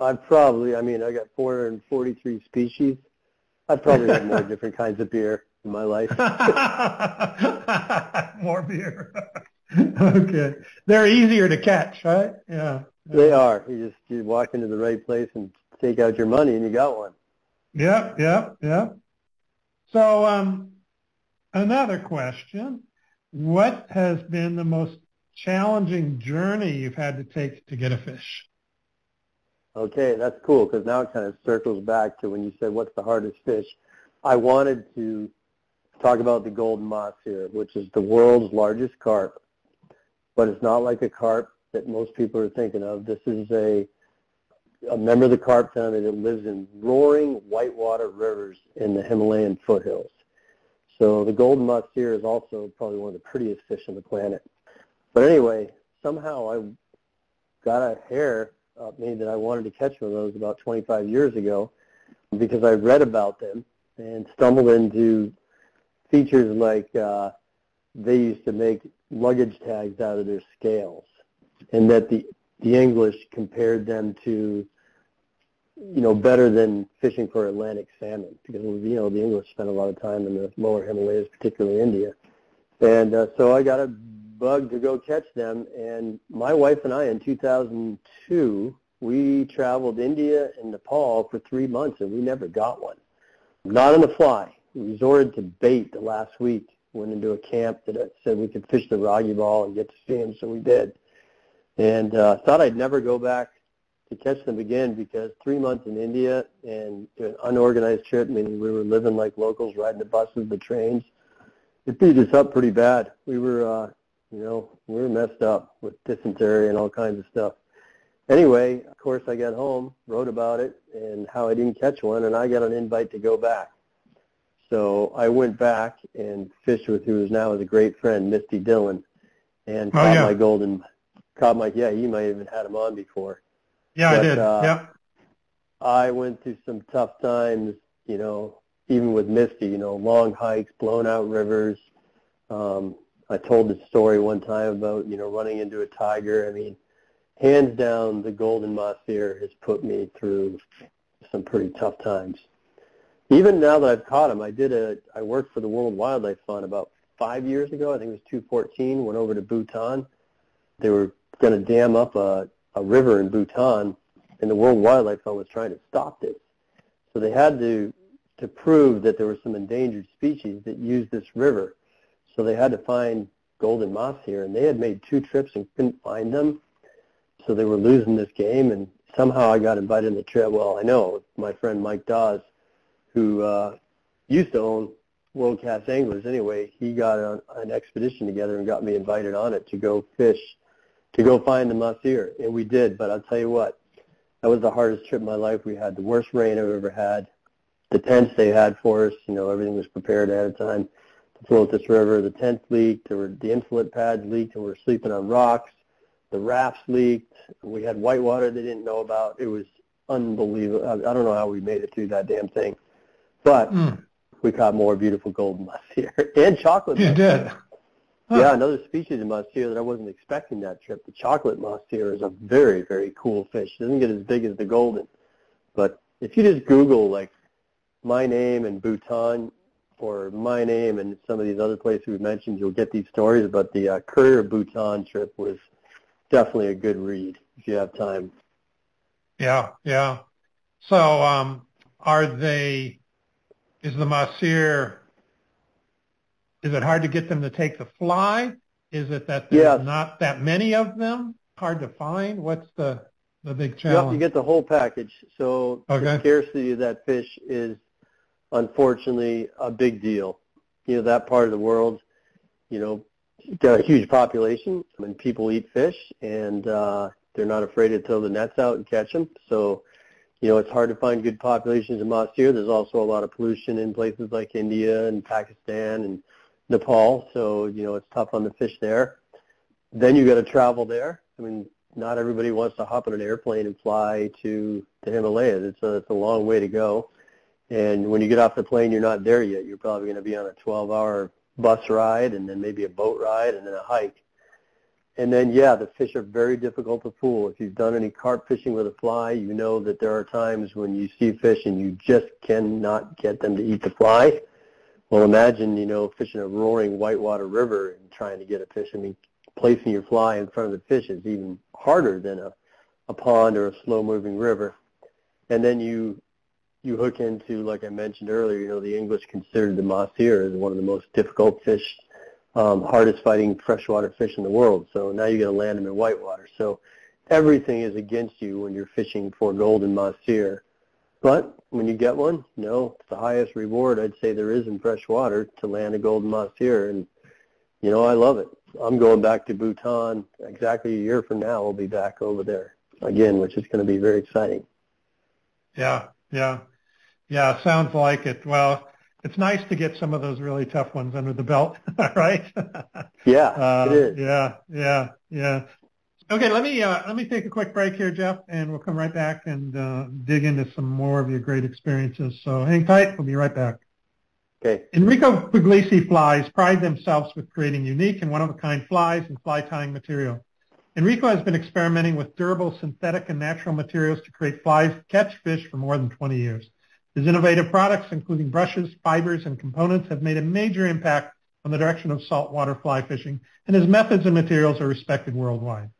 B: I'd probably, I mean, I got 443 species. I'd probably had more different kinds of beer in my life.
A: More beer. okay. They're easier to catch, right? Yeah.
B: They are. You just you walk into the right place and take out your money and you got one.
A: Yep, yep, yep. So um, another question. What has been the most challenging journey you've had to take to get a fish?
B: Okay, that's cool because now it kind of circles back to when you said what's the hardest fish. I wanted to talk about the golden mahseer, which is the world's largest carp, but it's not like a carp that most people are thinking of. This is a a member of the carp family that lives in roaring whitewater rivers in the Himalayan foothills. So the golden mahseer is also probably one of the prettiest fish on the planet. But anyway, somehow I got a hair up me that I wanted to catch one of those about 25 years ago because I read about them and stumbled into features like uh, they used to make luggage tags out of their scales, and that the the English compared them to you know better than fishing for Atlantic salmon because you know the English spent a lot of time in the lower Himalayas, particularly India, and uh, so I got a bug to go catch them. And my wife and I in 2002 we traveled India and Nepal for three months and we never got one, not on the fly we resorted to bait the last week. Went into a camp that said we could fish the Raggi ball and get to see them, so we did. And uh, thought I'd never go back to catch them again because three months in India and an unorganized trip, meaning we were living like locals, riding the buses, the trains, it beat us up pretty bad. We were, uh, you know, we were messed up with dysentery and all kinds of stuff. Anyway, of course, I got home, wrote about it, and how I didn't catch one, and I got an invite to go back. So I went back and fished with who is now is a great friend, Misty Dhillon, and oh, caught yeah. my golden, caught my yeah. You might have even had him on before.
A: Yeah, but, I did. Uh, yeah.
B: I went through some tough times, you know, even with Misty, you know, long hikes, blown out rivers. Um, I told the story one time about, you know, running into a tiger. I mean, hands down, the golden mahseer has put me through some pretty tough times even now that I've caught them, I did a, I worked for the World Wildlife Fund about five years ago. I think it was 2014. Went over to Bhutan. They were going to dam up a, a river in Bhutan, and the World Wildlife Fund was trying to stop this. So they had to to prove that there were some endangered species that used this river. So they had to find golden mahseer, and they had made two trips and couldn't find them. So they were losing this game, and somehow I got invited on the trip. Well, I know my friend Mike Dawes who uh, used to own world class anglers anyway. He got on an expedition together and got me invited on it to go fish, to go find the mahseer, and we did. But I'll tell you what, that was the hardest trip of my life. We had the worst rain I've ever had. The tents they had for us, you know, everything was prepared ahead of time to float this river. The tents leaked, there were the insulate pads leaked, and we were sleeping on rocks. The rafts leaked. We had whitewater they didn't know about. It was unbelievable. I don't know how we made it through that damn thing, but mm. we caught more beautiful golden mahseer and chocolate.
A: You did.
B: Huh. Yeah, another species of mahseer that I wasn't expecting that trip. The chocolate mahseer is a very, very cool fish. It doesn't get as big as the golden, but if you just Google like my name and Bhutan or my name and some of these other places we mentioned, you'll get these stories. But the uh, Currier Bhutan trip was definitely a good read if you have time.
A: Yeah, yeah. So, um, are they? Is the mahseer? Is it hard to get them to take the fly? Is it that there's yes. not that many of them? Hard to find. What's the the big challenge?
B: Yep, you get the whole package. So okay. the scarcity of that fish is unfortunately a big deal. You know that part of the world, you know, got a huge population I and people eat fish and uh, they're not afraid to throw the nets out and catch them. So, you know, it's hard to find good populations of mahseer. There's also a lot of pollution in places like India and Pakistan and Nepal. So, you know, it's tough on the fish there. Then you got to travel there. I mean, not everybody wants to hop on an airplane and fly to the Himalayas. It's a, it's a long way to go. And when you get off the plane, you're not there yet. You're probably going to be on a 12-hour bus ride and then maybe a boat ride and then a hike. And then, yeah, the fish are very difficult to fool. If you've done any carp fishing with a fly, you know that there are times when you see fish and you just cannot get them to eat the fly. Well, imagine, you know, fishing a roaring whitewater river and trying to get a fish. I mean, placing your fly in front of the fish is even harder than a, a pond or a slow-moving river. And then you you hook into, like I mentioned earlier, you know, the English considered the mahseer as one of the most difficult fish, um, hardest fighting freshwater fish in the world. So now you got to land them in whitewater. So everything is against you when you're fishing for golden mahseer. But when you get one, you know, it's the highest reward I'd say there is in freshwater to land a golden mahseer. And, you know, I love it. I'm going back to Bhutan exactly a year from now. We'll be back over there again, which is going to be very exciting.
A: Yeah, yeah. Yeah, sounds like it. Well, it's nice to get some of those really tough ones under the belt, right?
B: Yeah, uh, it is.
A: Yeah, yeah, yeah. Okay, let me uh, let me take a quick break here, Jeff, and we'll come right back and uh, dig into some more of your great experiences. So hang tight. We'll be right back.
B: Okay.
A: Enrico Puglisi flies pride themselves with creating unique and one-of-a-kind flies and fly tying material. Enrico has been experimenting with durable synthetic and natural materials to create flies catch fish for more than 20 years. His innovative products, including brushes, fibers, and components, have made a major impact on the direction of saltwater fly fishing, and his methods and materials are respected worldwide.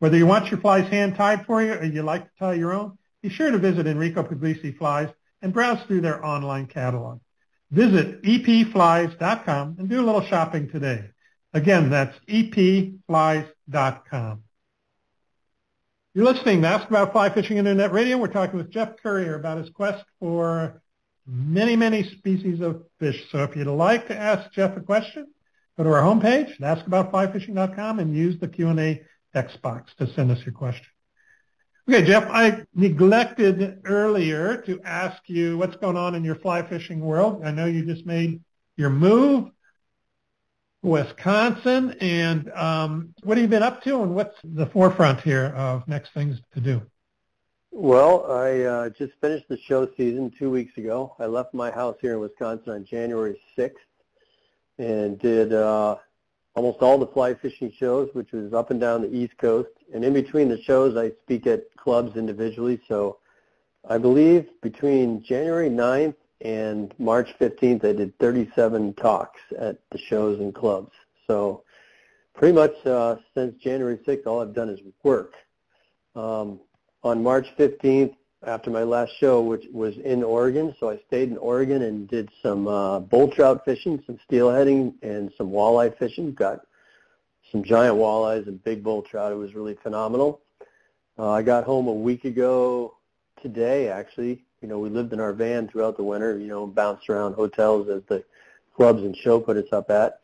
A: Whether you want your flies hand-tied for you or you like to tie your own, be sure to visit Enrico Puglisi Flies and browse through their online catalog. Visit epflies.com and do a little shopping today. Again, that's epflies.com. You're listening to Ask About Fly Fishing Internet Radio. We're talking with Jeff Currier about his quest for many, many species of fish. So if you'd like to ask Jeff a question, go to our homepage, askaboutflyfishing.com, and use the Q&A text box to send us your question. Okay, Jeff, I neglected earlier to ask you what's going on in your fly fishing world. I know you just made your move Wisconsin. And um, what have you been up to, and what's the forefront here of next things to do?
B: Well, I uh, just finished the show season two weeks ago. I left my house here in Wisconsin on January 6th and did uh, almost all the fly fishing shows, which was up and down the East Coast. And in between the shows, I speak at clubs individually. So I believe between January 9th and March 15th I did 37 talks at the shows and clubs. So pretty much uh, since January 6th, all I've done is work. Um, on March 15th, after my last show, which was in Oregon, so I stayed in Oregon and did some uh, bull trout fishing, some steelheading, and some walleye fishing. Got some giant walleyes and big bull trout. It was really phenomenal. Uh, I got home a week ago today, actually, you know, we lived in our van throughout the winter, you know, bounced around hotels as the clubs and show put us up at.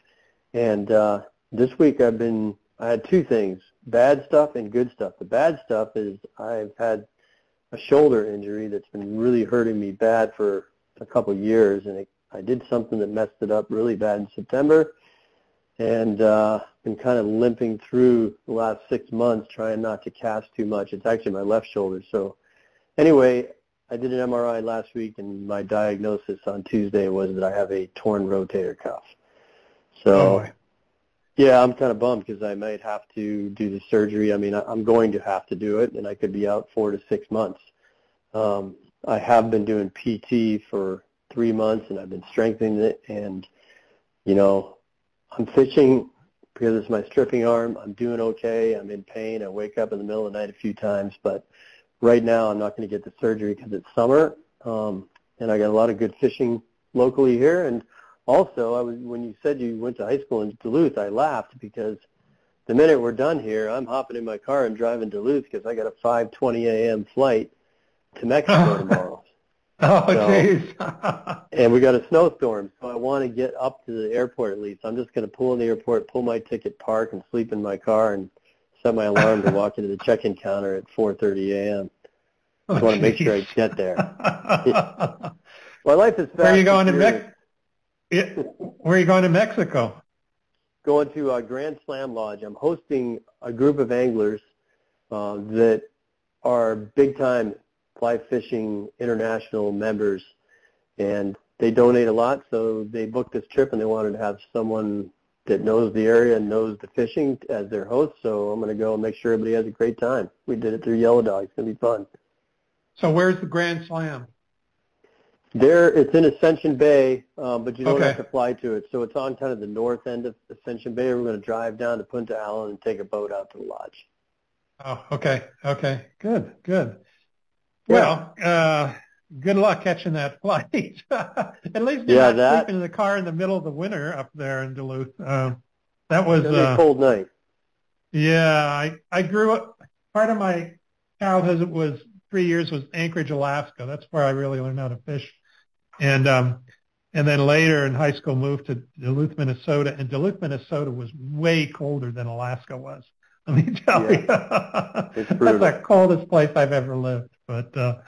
B: And uh, this week I've been I had two things: bad stuff and good stuff. The bad stuff is I've had a shoulder injury that's been really hurting me bad for a couple of years, and it, I did something that messed it up really bad in September, and uh, been kind of limping through the last six months trying not to cast too much. It's actually my left shoulder. So anyway, I did an MRI last week, and my diagnosis on Tuesday was that I have a torn rotator cuff. So, oh. yeah, I'm kind of bummed because I might have to do the surgery. I mean, I'm going to have to do it, and I could be out four to six months. Um, I have been doing PT for three months, and I've been strengthening it. And you know, I'm fishing because it's my stripping arm. I'm doing okay. I'm in pain. I wake up in the middle of the night a few times, but right now I'm not going to get the surgery because it's summer, um, and I got a lot of good fishing locally here. And also, I was when you said you went to high school in Duluth, I laughed because the minute we're done here, I'm hopping in my car and driving Duluth because I got a 5:20 a.m. flight to Mexico tomorrow.
A: Oh, jeez.
B: and we got a snowstorm, so I want to get up to the airport at least. I'm just going to pull in the airport, pull my ticket, park, and sleep in my car, and set my alarm to walk into the check-in counter at 4:30 a.m. I just want to make sure I get there. my life is.
A: Where are you going to Mexico? Where are you going to Mexico?
B: Going to uh, Grand Slam Lodge. I'm hosting a group of anglers uh, that are big-time fly fishing international members, and they donate a lot. So they booked this trip, and they wanted to have someone that knows the area and knows the fishing as their host. So I'm going to go and make sure everybody has a great time. We did it through Yellow Dog. It's going to be fun.
A: So where's the Grand Slam?
B: There, it's in Ascension Bay, um, but you don't okay. have to fly to it. So it's on kind of the north end of Ascension Bay. We're going to drive down to Punta Allen and take a boat out to the lodge.
A: Oh, okay, okay, good, good. Well, uh, good luck catching that flight. At least you're yeah, not that, sleeping in the car in the middle of the winter up there in Duluth. Uh, that was
B: uh, a cold night.
A: Yeah, I I grew up. Part of my childhood was three years was Anchorage, Alaska. That's where I really learned how to fish, and um, and then later in high school moved to Duluth, Minnesota. And Duluth, Minnesota was way colder than Alaska was. Let me tell yeah. you, that's the coldest place I've ever lived. But uh,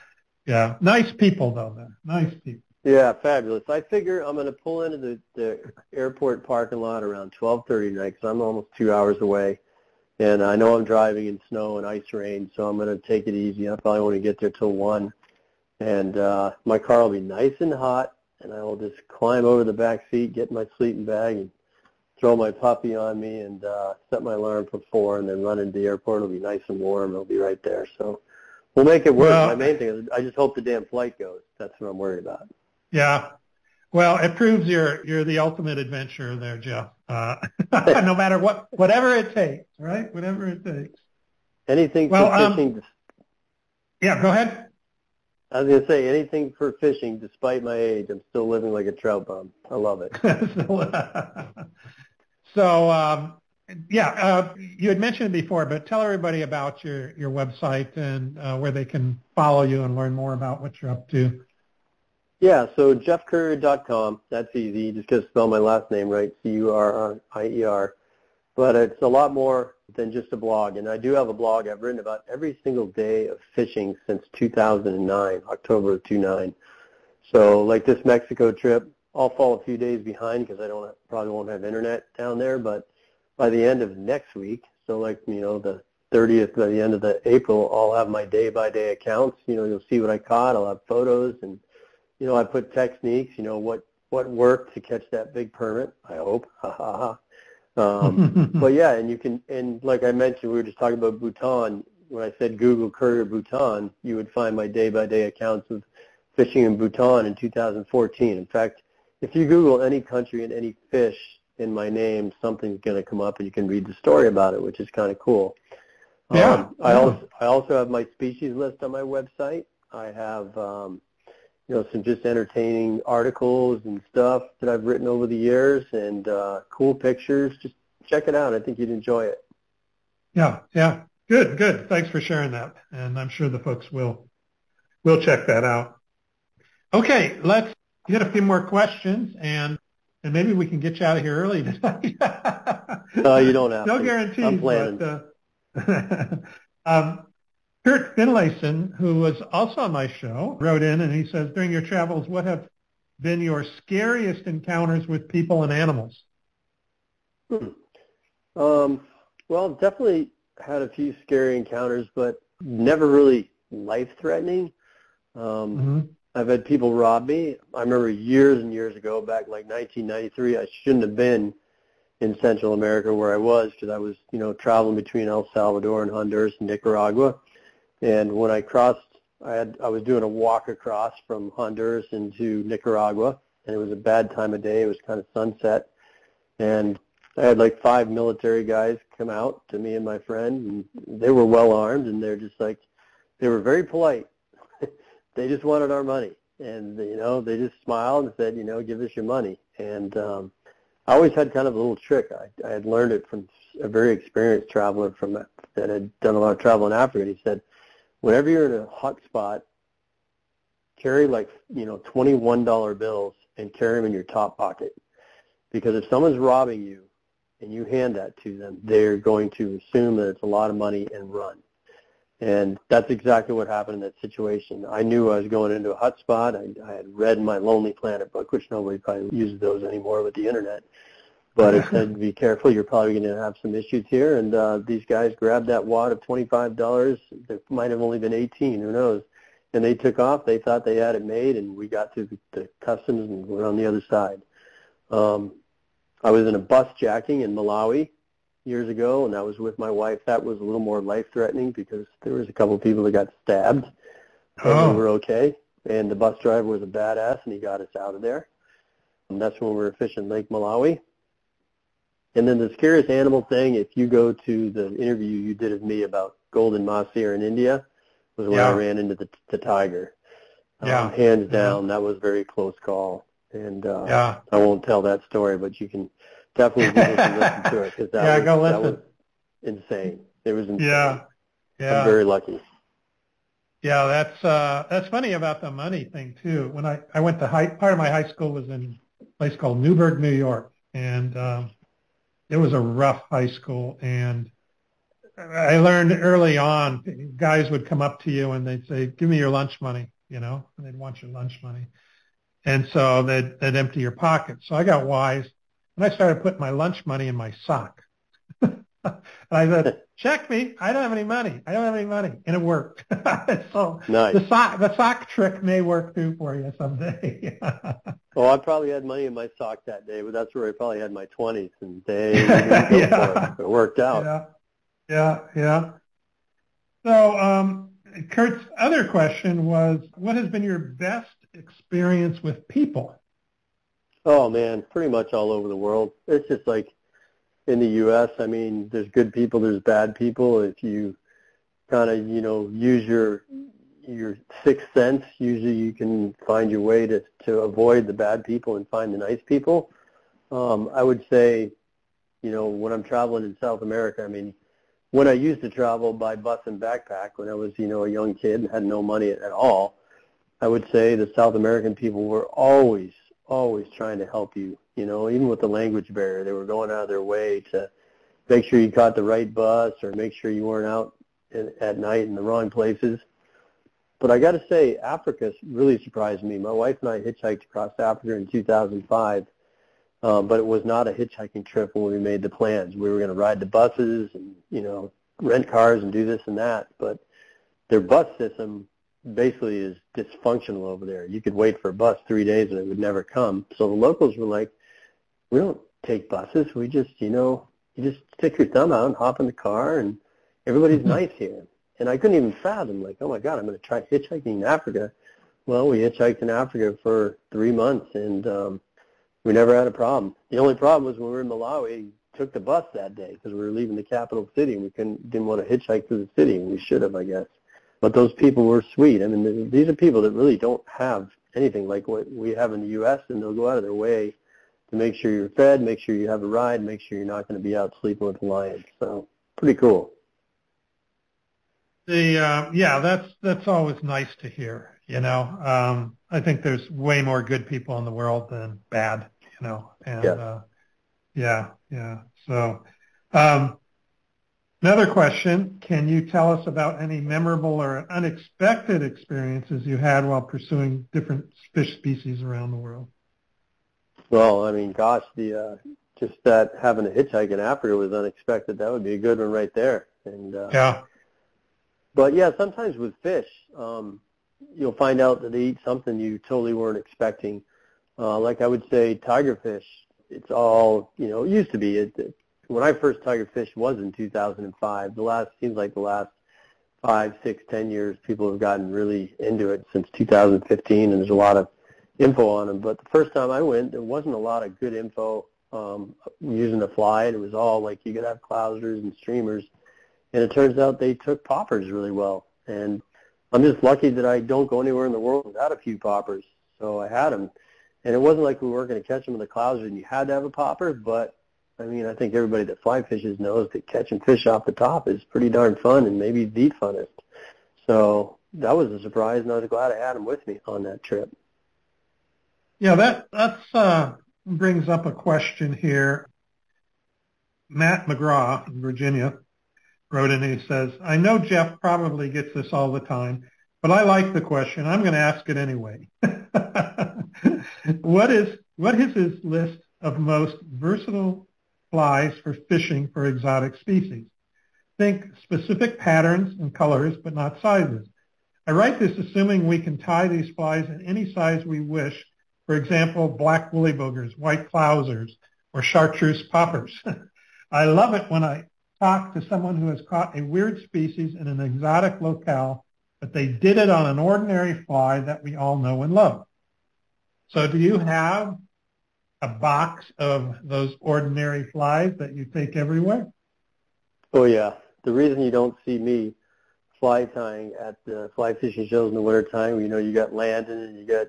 A: yeah, nice people though. There, nice people.
B: Yeah, fabulous. I figure I'm going to pull into the, the airport parking lot around 12:30 tonight because I'm almost two hours away, and I know I'm driving in snow and ice rain, so I'm going to take it easy. I probably want to get there till one, and uh, my car will be nice and hot, and I will just climb over the back seat, get my sleeping bag, and throw my puppy on me, and uh, set my alarm for four, and then run into the airport. It'll be nice and warm. It'll be right there. So We'll make it work. Well, My main thing is I just hope the damn flight goes. That's what I'm worried about.
A: Yeah. Well, it proves you're you're the ultimate adventurer there, Jeff. Uh, no matter what, whatever it takes, right? Whatever it takes.
B: Anything well, for um, fishing.
A: Yeah, go ahead.
B: I was gonna say anything for fishing, despite my age. I'm still living like a trout bum. I love it.
A: so, um, yeah, uh, you had mentioned it before, but tell everybody about your, your website and uh, where they can follow you and learn more about what you're up to.
B: Yeah, so jeffcurrier.com. That's easy. Just got to spell my last name right, C-U-R-R-I-E-R. But it's a lot more than just a blog. And I do have a blog. I've written about every single day of fishing since 2009, October of 2009. So like this Mexico trip, I'll fall a few days behind because I don't probably won't have internet down there, but by the end of next week. So like, you know, the 30th by the end of the April, I'll have my day by day accounts. You know, you'll see what I caught. I'll have photos and, you know, I put techniques, you know, what, what worked to catch that big permit. I hope. Ha ha ha. Um, but yeah, and you can, and like I mentioned, we were just talking about Bhutan. When I said Google Currier Bhutan, you would find my day by day accounts of fishing in Bhutan in 2014. In fact, if you Google any country and any fish, in my name, something's going to come up, and you can read the story about it, which is kind of cool.
A: Yeah. Um,
B: I also I also have my species list on my website. I have um, you know some just entertaining articles and stuff that I've written over the years, and uh, cool pictures. Just check it out. I think you'd enjoy it.
A: Yeah, yeah, good, good. Thanks for sharing that, and I'm sure the folks will will check that out. Okay, let's get a few more questions and and maybe we can get you out of here early tonight.
B: no, you don't have
A: no
B: to.
A: guarantees.
B: I'm planning.
A: But, uh, um, Kurt Finlayson, who was also on my show, wrote in and he says, during your travels, what have been your scariest encounters with people and animals?
B: Hmm. Um, well, definitely had a few scary encounters, but never really life-threatening. Um, mm-hmm. I've had people rob me. I remember years and years ago, back like 1993, I shouldn't have been in Central America where I was because I was, you know, traveling between El Salvador and Honduras and Nicaragua. And when I crossed, I had I was doing a walk across from Honduras into Nicaragua, and it was a bad time of day. It was kind of sunset, and I had like five military guys come out to me and my friend, and they were well armed, and they're just like, they were very polite. They just wanted our money, and you know, they just smiled and said, you know, give us your money. And um, I always had kind of a little trick. I, I had learned it from a very experienced traveler from that had done a lot of travel in Africa. He said, whenever you're in a hot spot, carry like you know twenty-one dollar bills and carry them in your top pocket, because if someone's robbing you and you hand that to them, they're going to assume that it's a lot of money and run. And that's exactly what happened in that situation. I knew I was going into a hot spot. I, I had read my Lonely Planet book, which nobody probably uses those anymore with the internet. But it said, be careful, you're probably going to have some issues here. And uh, these guys grabbed that wad of $25. It might have only been 18, who knows. And they took off. They thought they had it made, and we got to the, the customs and we're on the other side. Um, I was in a bus jacking in Malawi years ago, and that was with my wife. That was a little more life-threatening because there was a couple of people that got stabbed, and oh. we were okay. And the bus driver was a badass, and he got us out of there. And that's when we were fishing Lake Malawi. And then the scariest animal thing, if you go to the interview you did of me about golden mahseer in India, was when yeah. I ran into the, the tiger.
A: Yeah.
B: Um, hands down, yeah. that was a very close call. And uh,
A: yeah.
B: I won't tell that story, but you can definitely go and listen to it because that,
A: yeah,
B: was,
A: go
B: that was insane. It was insane.
A: Yeah, yeah.
B: I'm very lucky.
A: Yeah, that's uh, that's funny about the money thing too. When I I went to high part of my high school was in a place called Newburgh, New York, and um, it was a rough high school. And I learned early on, guys would come up to you and they'd say, "Give me your lunch money," you know, and they'd want your lunch money. And so they'd, they'd empty your pocket. So I got wise and I started putting my lunch money in my sock. and I said, check me. I don't have any money. I don't have any money. And it worked. so
B: nice.
A: the sock, the sock trick may work too for you someday.
B: well, I probably had money in my sock that day, but that's where I probably had my 20s and they yeah. it. it worked out.
A: Yeah. Yeah. Yeah. So, um, Kurt's other question was, what has been your best experience with people?
B: Oh man, pretty much all over the world. It's just like in the U.S. I mean, there's good people, there's bad people. If you kind of you know use your your sixth sense, usually you can find your way to to avoid the bad people and find the nice people. Um, I would say, you know, when I'm traveling in South America, I mean, when I used to travel by bus and backpack when I was you know a young kid and had no money at all, I would say the South American people were always always trying to help you. You know, even with the language barrier, they were going out of their way to make sure you caught the right bus or make sure you weren't out in, at night in the wrong places. But I got to say, Africa really surprised me. My wife and I hitchhiked across Africa in 2005, um, but it was not a hitchhiking trip when we made the plans. We were going to ride the buses and you know rent cars and do this and that, but their bus system basically is dysfunctional over there. You could wait for a bus three days and it would never come. So the locals were like, we don't take buses. We just, you know, you just stick your thumb out and hop in the car and everybody's mm-hmm. nice here. And I couldn't even fathom, like, oh my God, I'm going to try hitchhiking in Africa. Well, we hitchhiked in Africa for three months and um, we never had a problem. The only problem was when we were in Malawi, took the bus that day because we were leaving the capital city and we couldn't, didn't want to hitchhike through the city and we should have, I guess but those people were sweet. I mean, these are people that really don't have anything like what we have in the U.S., and they'll go out of their way to make sure you're fed, make sure you have a ride, make sure you're not going to be out sleeping with the lions. So pretty cool.
A: The uh, yeah, that's that's always nice to hear. You know, um, I think there's way more good people in the world than bad. you know, and yes. uh, yeah, yeah. So, um, another question: Can you tell us about any memorable or unexpected experiences you had while pursuing different fish species around the world?
B: Well, I mean, gosh, the uh, just that having a hitchhike in Africa was unexpected. That would be a good one right there. And uh,
A: yeah.
B: But yeah, sometimes with fish, um, you'll find out that they eat something you totally weren't expecting. Uh, like I would say, tigerfish. It's all you know. It used to be. It, it, when I first tigerfish was in 2005. The last seems like the last five, six, ten years, people have gotten really into it since 2015, and there's a lot of info on them. But the first time I went, there wasn't a lot of good info um, using the fly. And it was all like you could have clousers and streamers, and it turns out they took poppers really well. And I'm just lucky that I don't go anywhere in the world without a few poppers. So I had them, and it wasn't like we weren't going to catch them in the clouser and you had to have a popper. But I mean, I think everybody that fly fishes knows that catching fish off the top is pretty darn fun and maybe the funnest. So that was a surprise, and I was glad I had him with me on that trip.
A: Yeah, that that's uh, brings up a question here. Matt McGraw in Virginia wrote in and he says, I know Jeff probably gets this all the time, but I like the question. I'm going to ask it anyway. what is what is his list of most versatile flies for fishing for exotic species? Think specific patterns and colors, but not sizes. I write this assuming we can tie these flies in any size we wish for example, black woolly boogers, white clousers, or chartreuse poppers. I love it when I talk to someone who has caught a weird species in an exotic locale, but they did it on an ordinary fly that we all know and love. So do you have a box of those ordinary flies that you take everywhere?
B: Oh yeah. The reason you don't see me fly tying at the fly fishing shows in the wintertime, you know, you got Landon and you got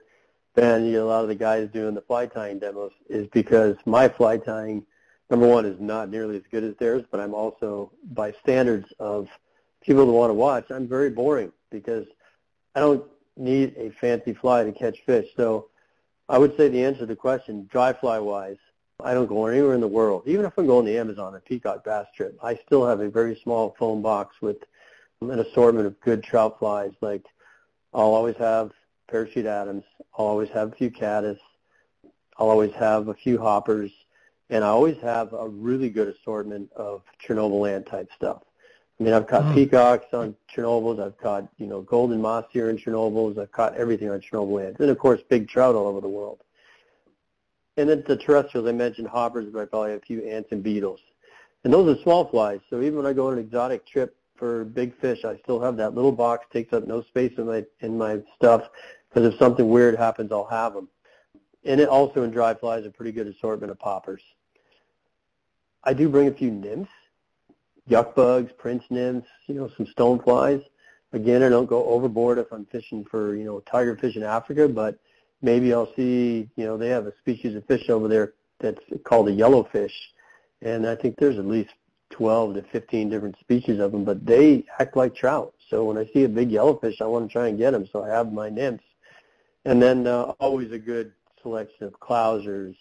B: Ben, you know, a lot of the guys doing the fly tying demos is because my fly tying, number one, is not nearly as good as theirs, but I'm also, by standards of people that want to watch, I'm very boring because I don't need a fancy fly to catch fish. So I would say the answer to the question, dry fly wise, I don't go anywhere in the world. Even if I'm going to Amazon, a peacock bass trip, I still have a very small foam box with an assortment of good trout flies. Like I'll always have parachute Adams. I'll always have a few caddis. I'll always have a few hoppers, and I always have a really good assortment of Chernobyl ant type stuff. I mean, I've caught mm. peacocks on Chernobyls. I've caught, you know, golden mahseer in Chernobyls. I've caught everything on Chernobyl ants. And, of course, big trout all over the world. And then the terrestrials, I mentioned hoppers, but I probably have a few ants and beetles. And those are small flies. So even when I go on an exotic trip for big fish, I still have that little box, takes up no space in my in my stuff, because if something weird happens, I'll have them. And it also in dry flies a pretty good assortment of poppers. I do bring a few nymphs, yuck bugs, prince nymphs, you know, some stone flies. Again, I don't go overboard if I'm fishing for, you know, tiger fish in Africa, but maybe I'll see, you know, they have a species of fish over there that's called a yellowfish. And I think there's at least 12 to 15 different species of them, but they act like trout. So when I see a big yellowfish, I want to try and get them. So I have my nymphs. And then uh, always a good selection of clousers,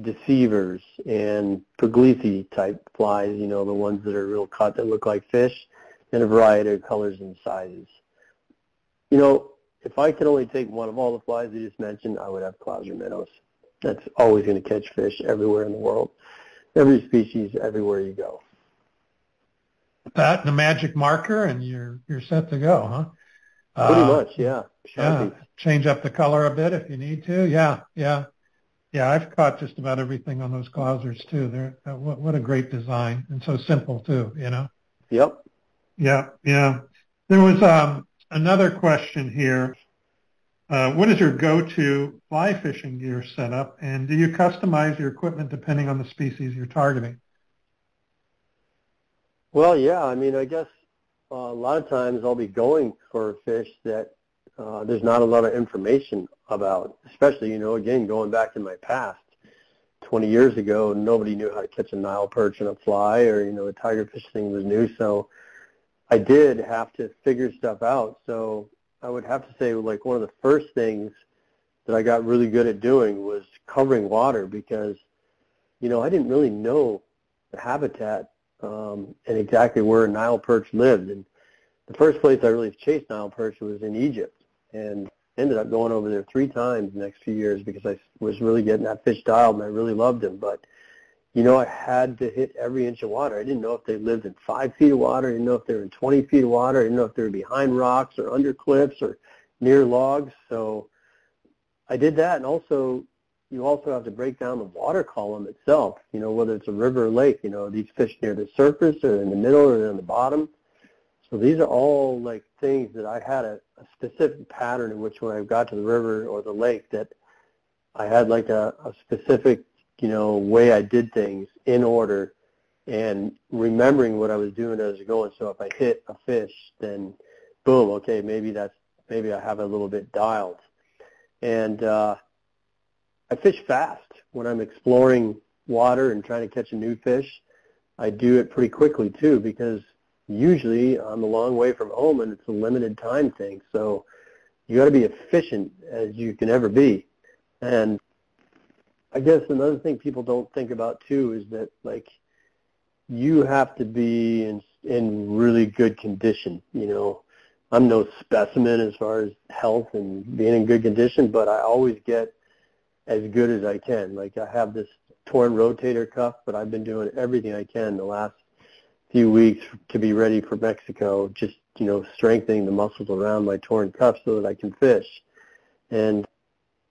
B: deceivers, and puglisi type flies, you know, the ones that are real cut that look like fish, in a variety of colors and sizes. You know, if I could only take one of all the flies you just mentioned, I would have clouser minnows. That's always going to catch fish everywhere in the world every species everywhere you go.
A: That and a magic marker, and you're you're set to go,
B: huh? Pretty uh, much, yeah.
A: Yeah. Change up the color a bit if you need to. Yeah, yeah, yeah. I've caught just about everything on those clousers too. They're uh, what, what a great design and so simple too. You know.
B: Yep.
A: Yeah, yeah. There was um, another question here. Uh, what is your go-to fly fishing gear setup, and do you customize your equipment depending on the species you're targeting?
B: Well, yeah. I mean, I guess uh, a lot of times I'll be going for a fish that uh, there's not a lot of information about, especially, you know, again, going back in my past. 20 years ago, nobody knew how to catch a Nile perch and a fly or, you know, the tiger fish thing was new. So I did have to figure stuff out. So I would have to say like one of the first things that I got really good at doing was covering water because, you know, I didn't really know the habitat um, and exactly where a Nile perch lived. And the first place I really chased Nile perch was in Egypt, and ended up going over there three times the next few years because I was really getting that fish dialed and I really loved him. But you know, I had to hit every inch of water. I didn't know if they lived in five feet of water. I didn't know if they were in 20 feet of water. I didn't know if they were behind rocks or under cliffs or near logs. So I did that. And also, you also have to break down the water column itself, you know, whether it's a river or lake, you know, these fish near the surface or in the middle or in the bottom. So these are all like things that I had a, a specific pattern in which when I got to the river or the lake that I had like a, a specific you know, way I did things in order and remembering what I was doing as I was going. So if I hit a fish, then boom, okay, maybe that's maybe I have a little bit dialed. And uh, I fish fast when I'm exploring water and trying to catch a new fish. I do it pretty quickly too because usually I'm a long way from home and it's a limited time thing. So you got to be efficient as you can ever be. And I guess another thing people don't think about too is that like you have to be in in really good condition. You know, I'm no specimen as far as health and being in good condition, but I always get as good as I can. Like I have this torn rotator cuff, but I've been doing everything I can the last few weeks to be ready for Mexico. Just you know, strengthening the muscles around my torn cuff so that I can fish, and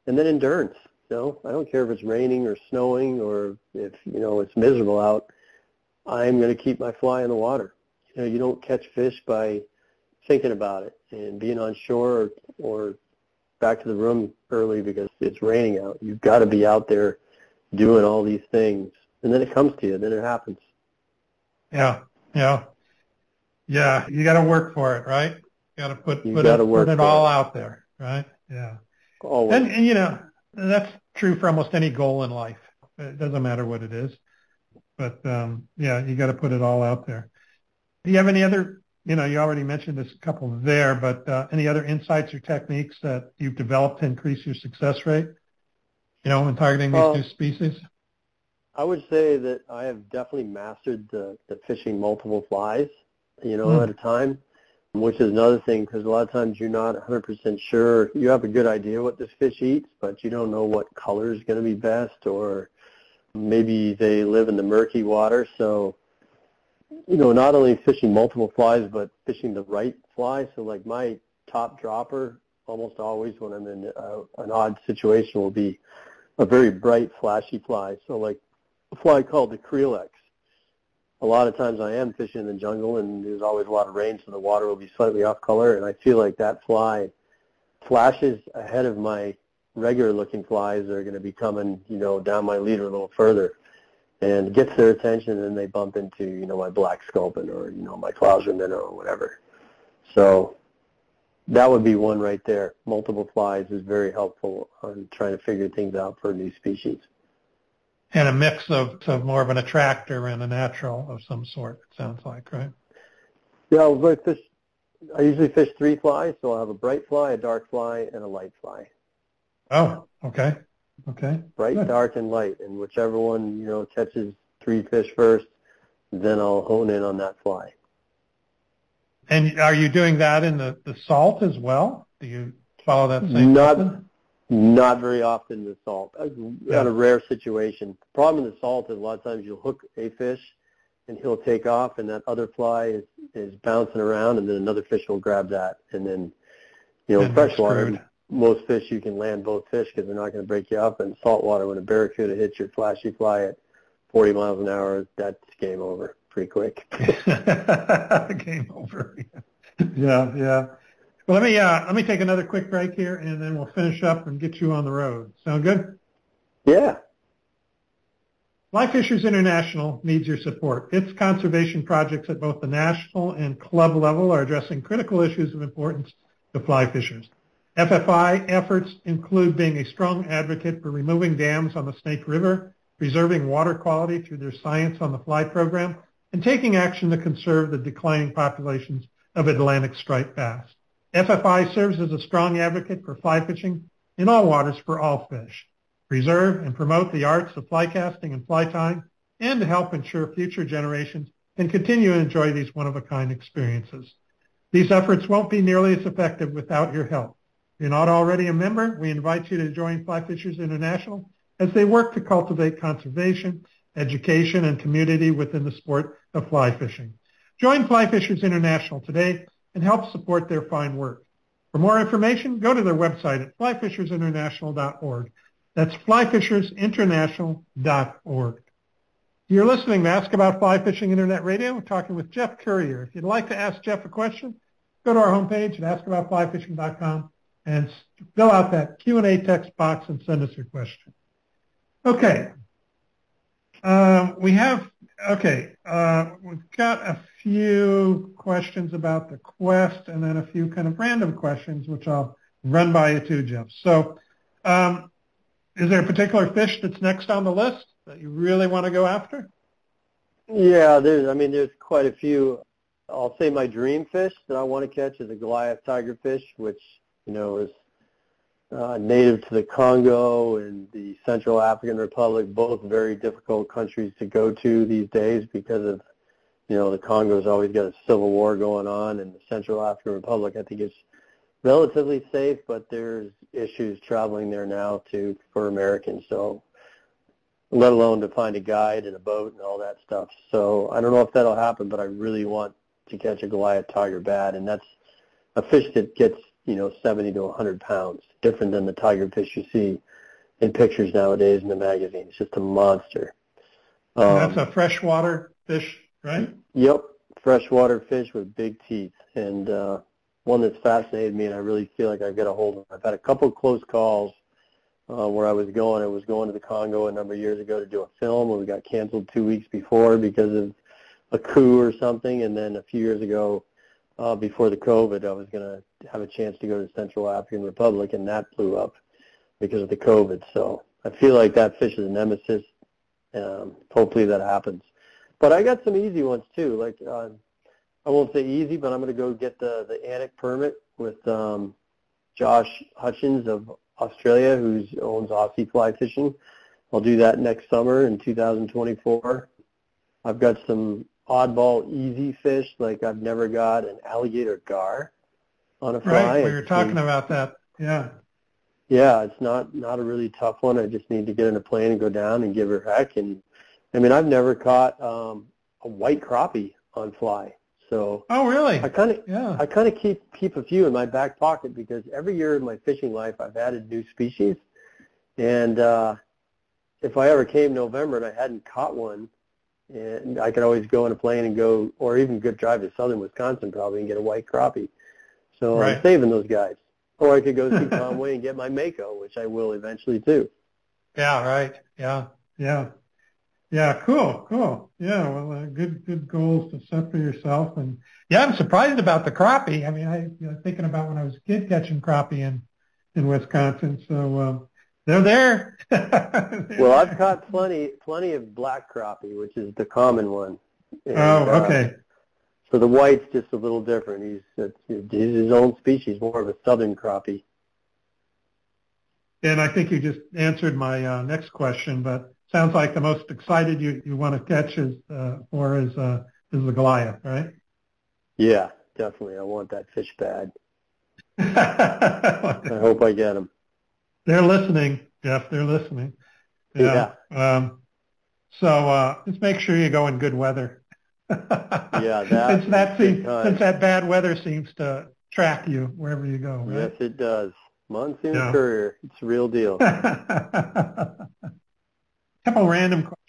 B: and then endurance You know, I don't care if it's raining or snowing or if, you know, it's miserable out. I'm going to keep my fly in the water. You know, you don't catch fish by thinking about it and being on shore or, or back to the room early because it's raining out. You've got to be out there doing all these things. And then it comes to you. Then it happens.
A: Yeah. Yeah. Yeah. You got to work for it, right? You got to put, put, it, put it all it. out there, right? Yeah. Always. And, and, you know, that's true for almost any goal in life. It doesn't matter what it is. But um, yeah, you got to put it all out there. Do you have any other, you know, you already mentioned this a couple there, but uh, any other insights or techniques that you've developed to increase your success rate, you know, in targeting these new species?
B: I would say that I have definitely mastered the, the fishing multiple flies, you know, mm. at a time which is another thing because a lot of times you're not 100% sure. You have a good idea what this fish eats, but you don't know what color is going to be best or maybe they live in the murky water. So, you know, not only fishing multiple flies, but fishing the right fly. So like my top dropper almost always when I'm in a, an odd situation will be a very bright, flashy fly. So like fly called the Kreelex a lot of times I am fishing in the jungle and there's always a lot of rain so the water will be slightly off color and I feel like that fly flashes ahead of my regular looking flies that are going to be coming, you know, down my leader a little further and gets their attention and they bump into, you know, my black sculpin or, you know, my Clouser minnow or whatever. So that would be one right there. Multiple flies is very helpful on trying to figure things out for a new species
A: and a mix of, of more of an attractor and a natural of some sort. It sounds like, right?
B: Yeah, I fish. I usually fish three flies, so I'll have a bright fly, a dark fly, and a light fly.
A: Oh, okay, okay.
B: Bright, Good. dark, and light, and whichever one you know catches three fish first, then I'll hone in on that fly.
A: And are you doing that in the, the salt as well? Do you follow that same
B: Not,
A: method?
B: Not very often the salt. Uh, yeah. a rare situation. The problem with the salt is a lot of times you'll hook a fish and he'll take off and that other fly is, is bouncing around and then another fish will grab that and then, you know, freshwater, most fish you can land both fish because they're not going to break you up. And saltwater, when a barracuda hits your flashy fly at 40 miles an hour, that's game over pretty quick.
A: game over. yeah, yeah. Well, let me uh, let me take another quick break here, and then we'll finish up and get you on the road. Sound good?
B: Yeah.
A: Fly Fishers International needs your support. Its conservation projects at both the national and club level are addressing critical issues of importance to fly fishers. FFI efforts include being a strong advocate for removing dams on the Snake River, preserving water quality through their Science on the Fly program, and taking action to conserve the declining populations of Atlantic striped bass. FFI serves as a strong advocate for fly fishing in all waters for all fish, preserve and promote the arts of fly casting and fly tying, and to help ensure future generations can continue to enjoy these one-of-a-kind experiences. These efforts won't be nearly as effective without your help. If you're not already a member, we invite you to join Fly Fishers International as they work to cultivate conservation, education, and community within the sport of fly fishing. Join Fly Fishers International today and help support their fine work. For more information, go to their website at flyfishersinternational.org. That's flyfishersinternational.org. You're listening to Ask About Fly Fishing Internet Radio. We're talking with Jeff Currier. If you'd like to ask Jeff a question, go to our homepage at askaboutflyfishing.com and fill out that Q&A text box and send us your question. Okay. Uh, we have, okay, uh, we've got a few questions about the quest and then a few kind of random questions, which I'll run by you too, Jeff. So um, is there a particular fish that's next on the list that you really want to go after?
B: Yeah, there's, I mean, there's quite a few. I'll say my dream fish that I want to catch is a Goliath tigerfish, which, you know, is uh, native to the Congo and the Central African Republic, both very difficult countries to go to these days because of, you know, the Congo's always got a civil war going on, and the Central African Republic, I think, is relatively safe, but there's issues traveling there now too for Americans. So, let alone to find a guide and a boat and all that stuff. So I don't know if that'll happen, but I really want to catch a Goliath tiger bad, and that's a fish that gets you know 70 to 100 pounds, different than the tiger fish you see in pictures nowadays in the magazine. It's just a monster.
A: Um, that's a freshwater fish, right?
B: Yep, freshwater fish with big teeth, and uh, one that's fascinated me, and I really feel like I've got a hold of. I've had a couple of close calls uh, where I was going. I was going to the Congo a number of years ago to do a film, and we got canceled two weeks before because of a coup or something. And then a few years ago, uh, before the COVID, I was going to have a chance to go to the Central African Republic, and that blew up because of the COVID. So I feel like that fish is a nemesis. Um, hopefully that happens. But I got some easy ones too. Like uh, I won't say easy, but I'm going to go get the the anak permit with um, Josh Hutchins of Australia, who owns Aussie Fly Fishing. I'll do that next summer in 2024. I've got some oddball easy fish, like I've never got an alligator gar on a fly.
A: Right, we were talking about that. Yeah.
B: Yeah, it's not not a really tough one. I just need to get in a plane and go down and give her heck. And I mean, I've never caught um, a white crappie on fly. So
A: oh really?
B: I kind of yeah. I kind of keep keep a few in my back pocket because every year in my fishing life I've added new species, and uh, if I ever came November and I hadn't caught one, and I could always go on a plane and go, or even good drive to southern Wisconsin probably and get a white crappie. So right. I'm saving those guys. Or I could go see Conway and get my Mako, which I will eventually too.
A: Yeah, right. Yeah, yeah. Yeah, cool, cool. Yeah, well, uh, good, good goals to set for yourself. And yeah, I'm surprised about the crappie. I mean, I you know, thinking about when I was a kid catching crappie in in Wisconsin. So um, they're there.
B: well, I've caught plenty, plenty of black crappie, which is the common one.
A: And, oh, okay. Uh,
B: so the white's just a little different. He's he's his own species, more of a southern crappie.
A: And I think you just answered my uh, next question, but sounds like the most excited you, you want to catch is uh, for is uh, is the Goliath, right?
B: Yeah, definitely. I want that fish bad. I hope I get him.
A: They're listening, Jeff. They're listening.
B: Yeah.
A: yeah. Um, so uh, just make sure you go in good weather.
B: yeah, that
A: since that seems, since that bad weather seems to track you wherever you go. Right?
B: Yes, it does. Monsoon yeah. Currier, it's a real deal.
A: couple random questions.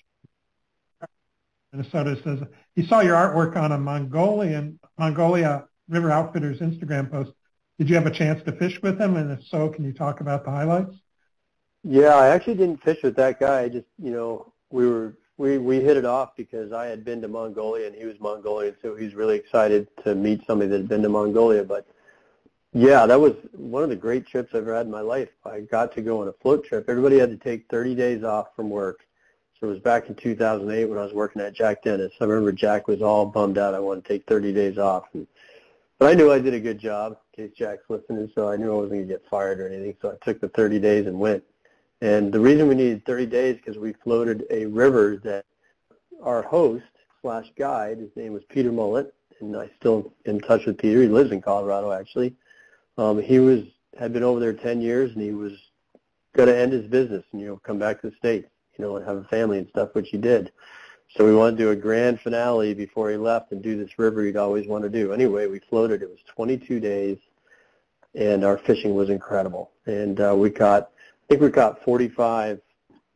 A: Minnesota says he saw your artwork on a Mongolian Mongolia River Outfitters Instagram post. Did you have a chance to fish with him? And if so, can you talk about the highlights?
B: Yeah, I actually didn't fish with that guy. I just, you know, we were we we hit it off because I had been to Mongolia and he was Mongolian, so he's really excited to meet somebody that had been to Mongolia. But yeah, that was one of the great trips I've ever had in my life. I got to go on a float trip. Everybody had to take 30 days off from work so it was back in 2008 when I was working at Jack Dennis. I remember Jack was all bummed out. I wanted to take 30 days off. And, but I knew I did a good job in case Jack's listening, so I knew I wasn't going to get fired or anything. So I took the 30 days and went. And the reason we needed 30 days because we floated a river that our host slash guide, his name was Peter Mullet, and I still in touch with Peter. He lives in Colorado actually. Um, he was had been over there 10 years, and he was going to end his business and you know come back to the states, you know, and have a family and stuff, which he did. So we wanted to do a grand finale before he left and do this river he'd always want to do. Anyway, we floated. It was 22 days, and our fishing was incredible. And uh, we caught, I think we caught 45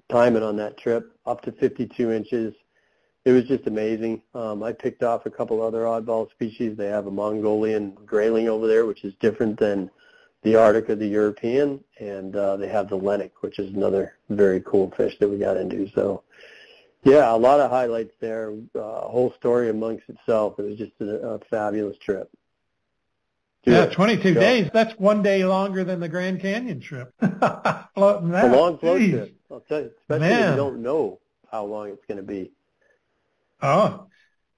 B: taimen on that trip, up to 52 inches. It was just amazing. Um, I picked off a couple other oddball species. They have a Mongolian grayling over there, which is different than the Arctic or the European, and uh, they have the lenok, which is another very cool fish that we got into. So yeah, a lot of highlights there. Uh, a whole story amongst itself. It was just a, a fabulous trip.
A: yeah, 22 go. days. That's one day longer than the Grand Canyon trip. Floating that.
B: A long float Jeez. trip. I'll tell you, especially Man. if you don't know how long it's going to be.
A: Oh,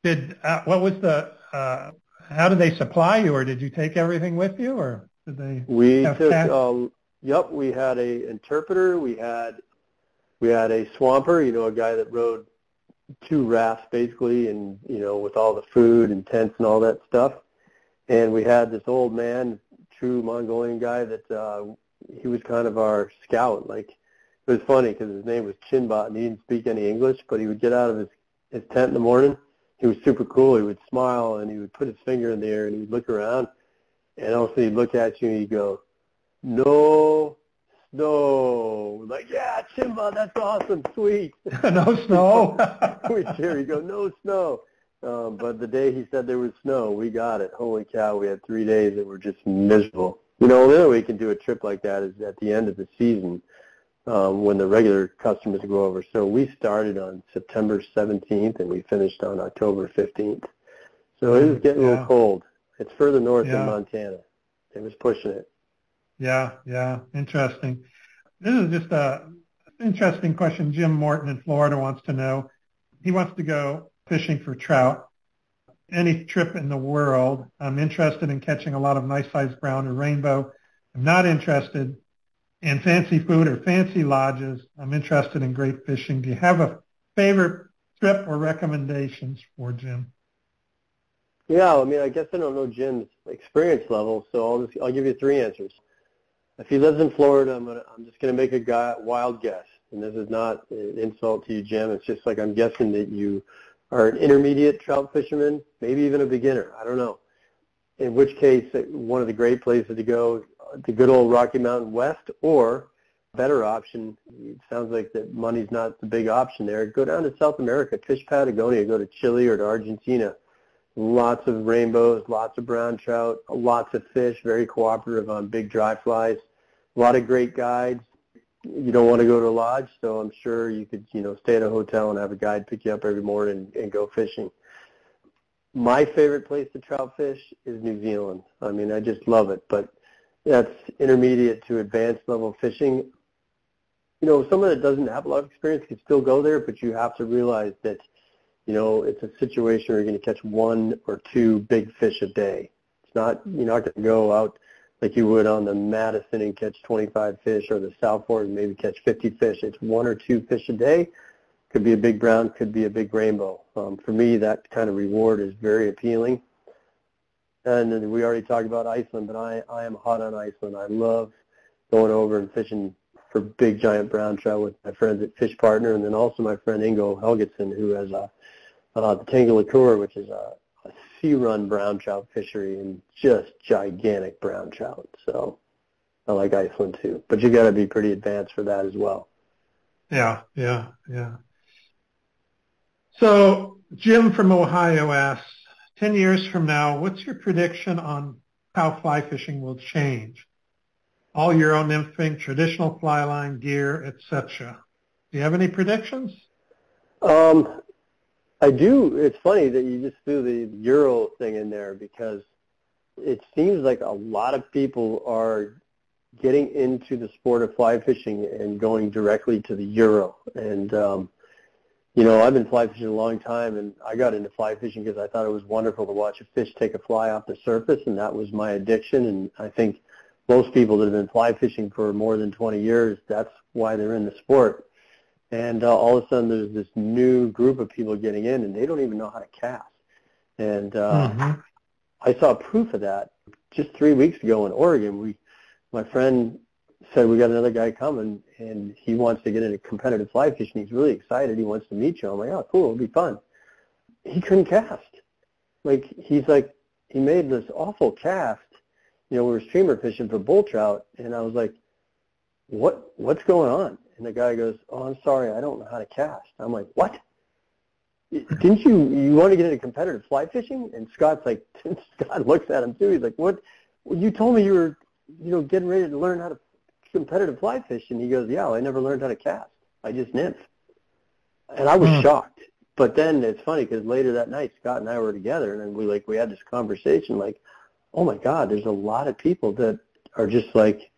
A: did uh, what was the? Uh, how did they supply you, or did you take everything with you, or did they?
B: We took. Um, yep, we had a interpreter. We had we had a swamper, you know, a guy that rode two rafts basically, and you know, with all the food and tents and all that stuff. And we had this old man, true Mongolian guy that uh, he was kind of our scout. Like it was funny because his name was Chinbot, and he didn't speak any English, but he would get out of his his tent in the morning. He was super cool. He would smile and he would put his finger in the air and he'd look around, and also he'd look at you and he'd go, "No snow. Like, yeah, Chimba, that's awesome, sweet.
A: no snow.
B: we cheer. You go, no snow. Um, but the day he said there was snow, we got it. Holy cow, we had three days that were just miserable. You know, the only way you can do a trip like that is at the end of the season um, when the regular customers go over. So we started on September 17th and we finished on October 15th. So it was getting yeah. a little cold. It's further north yeah. than Montana. It was pushing it.
A: Yeah, yeah, interesting. This is just a interesting question. Jim Morton in Florida wants to know. He wants to go fishing for trout. Any trip in the world. I'm interested in catching a lot of nice sized brown or rainbow. I'm not interested in fancy food or fancy lodges. I'm interested in great fishing. Do you have a favorite trip or recommendations for Jim?
B: Yeah, I mean, I guess I don't know Jim's experience level, so I'll just I'll give you three answers if he lives in Florida, I'm gonna I'm just gonna make a guy, wild guess, and this is not an insult to you, Jim. It's just like I'm guessing that you are an intermediate trout fisherman, maybe even a beginner. I don't know. In which case, one of the great places to go, the good old Rocky Mountain West, or better option. It sounds like that money's not the big option there. Go down to South America, fish Patagonia, go to Chile or to Argentina. Lots of rainbows, lots of brown trout, lots of fish, very cooperative on big dry flies a lot of great guides. You don't want to go to a lodge, so I'm sure you could, you know, stay at a hotel and have a guide pick you up every morning and, and go fishing. My favorite place to trout fish is New Zealand. I mean, I just love it, but that's intermediate to advanced level fishing. You know, someone that doesn't have a lot of experience can still go there, but you have to realize that, you know, it's a situation where you're going to catch one or two big fish a day. It's not, you're not going to go out like you would on the Madison and catch 25 fish or the South Fork and maybe catch 50 fish. It's one or two fish a day. Could be a big brown, could be a big rainbow. Um, for me, that kind of reward is very appealing. And we already talked about Iceland, but I, I am hot on Iceland. I love going over and fishing for big giant brown trout with my friends at Fish Partner, and then also my friend Ingo Helgetson, who has a, uh, the Tungulækur, which is a sea run brown trout fishery and just gigantic brown trout. So I like Iceland too, but you got to be pretty advanced for that as well.
A: Yeah, yeah, yeah. So Jim from Ohio asks, 10 years from now, what's your prediction on how fly fishing will change? All Euro nymphing, traditional fly line, gear, etc. Do you have any predictions?
B: Um, I do. It's funny that you just threw the Euro thing in there because it seems like a lot of people are getting into the sport of fly fishing and going directly to the Euro. And um, you know, I've been fly fishing a long time, and I got into fly fishing because I thought it was wonderful to watch a fish take a fly off the surface, and that was my addiction. And I think most people that have been fly fishing for more than 20 years, that's why they're in the sport. And uh, all of a sudden, there's this new group of people getting in, and they don't even know how to cast. And uh, mm-hmm. I saw proof of that just three weeks ago in Oregon. We, my friend said we got another guy coming and he wants to get into competitive fly fishing. He's really excited. He wants to meet you. I'm like, oh, cool, it'll be fun. He couldn't cast. Like he's like, he made this awful cast. You know, we were streamer fishing for bull trout, and I was like, what what's going on? And the guy goes, oh, I'm sorry, I don't know how to cast. I'm like, what? Didn't you you want to get into competitive fly fishing? And Scott's like, Scott looks at him too. He's like, what? You told me you were, you know, getting ready to learn how to competitive fly fish? And he goes, yeah, I never learned how to cast. I just nymph. And I was mm. shocked. But then it's funny because later that night, Scott and I were together, and we like we had this conversation, like, oh my God, there's a lot of people that are just like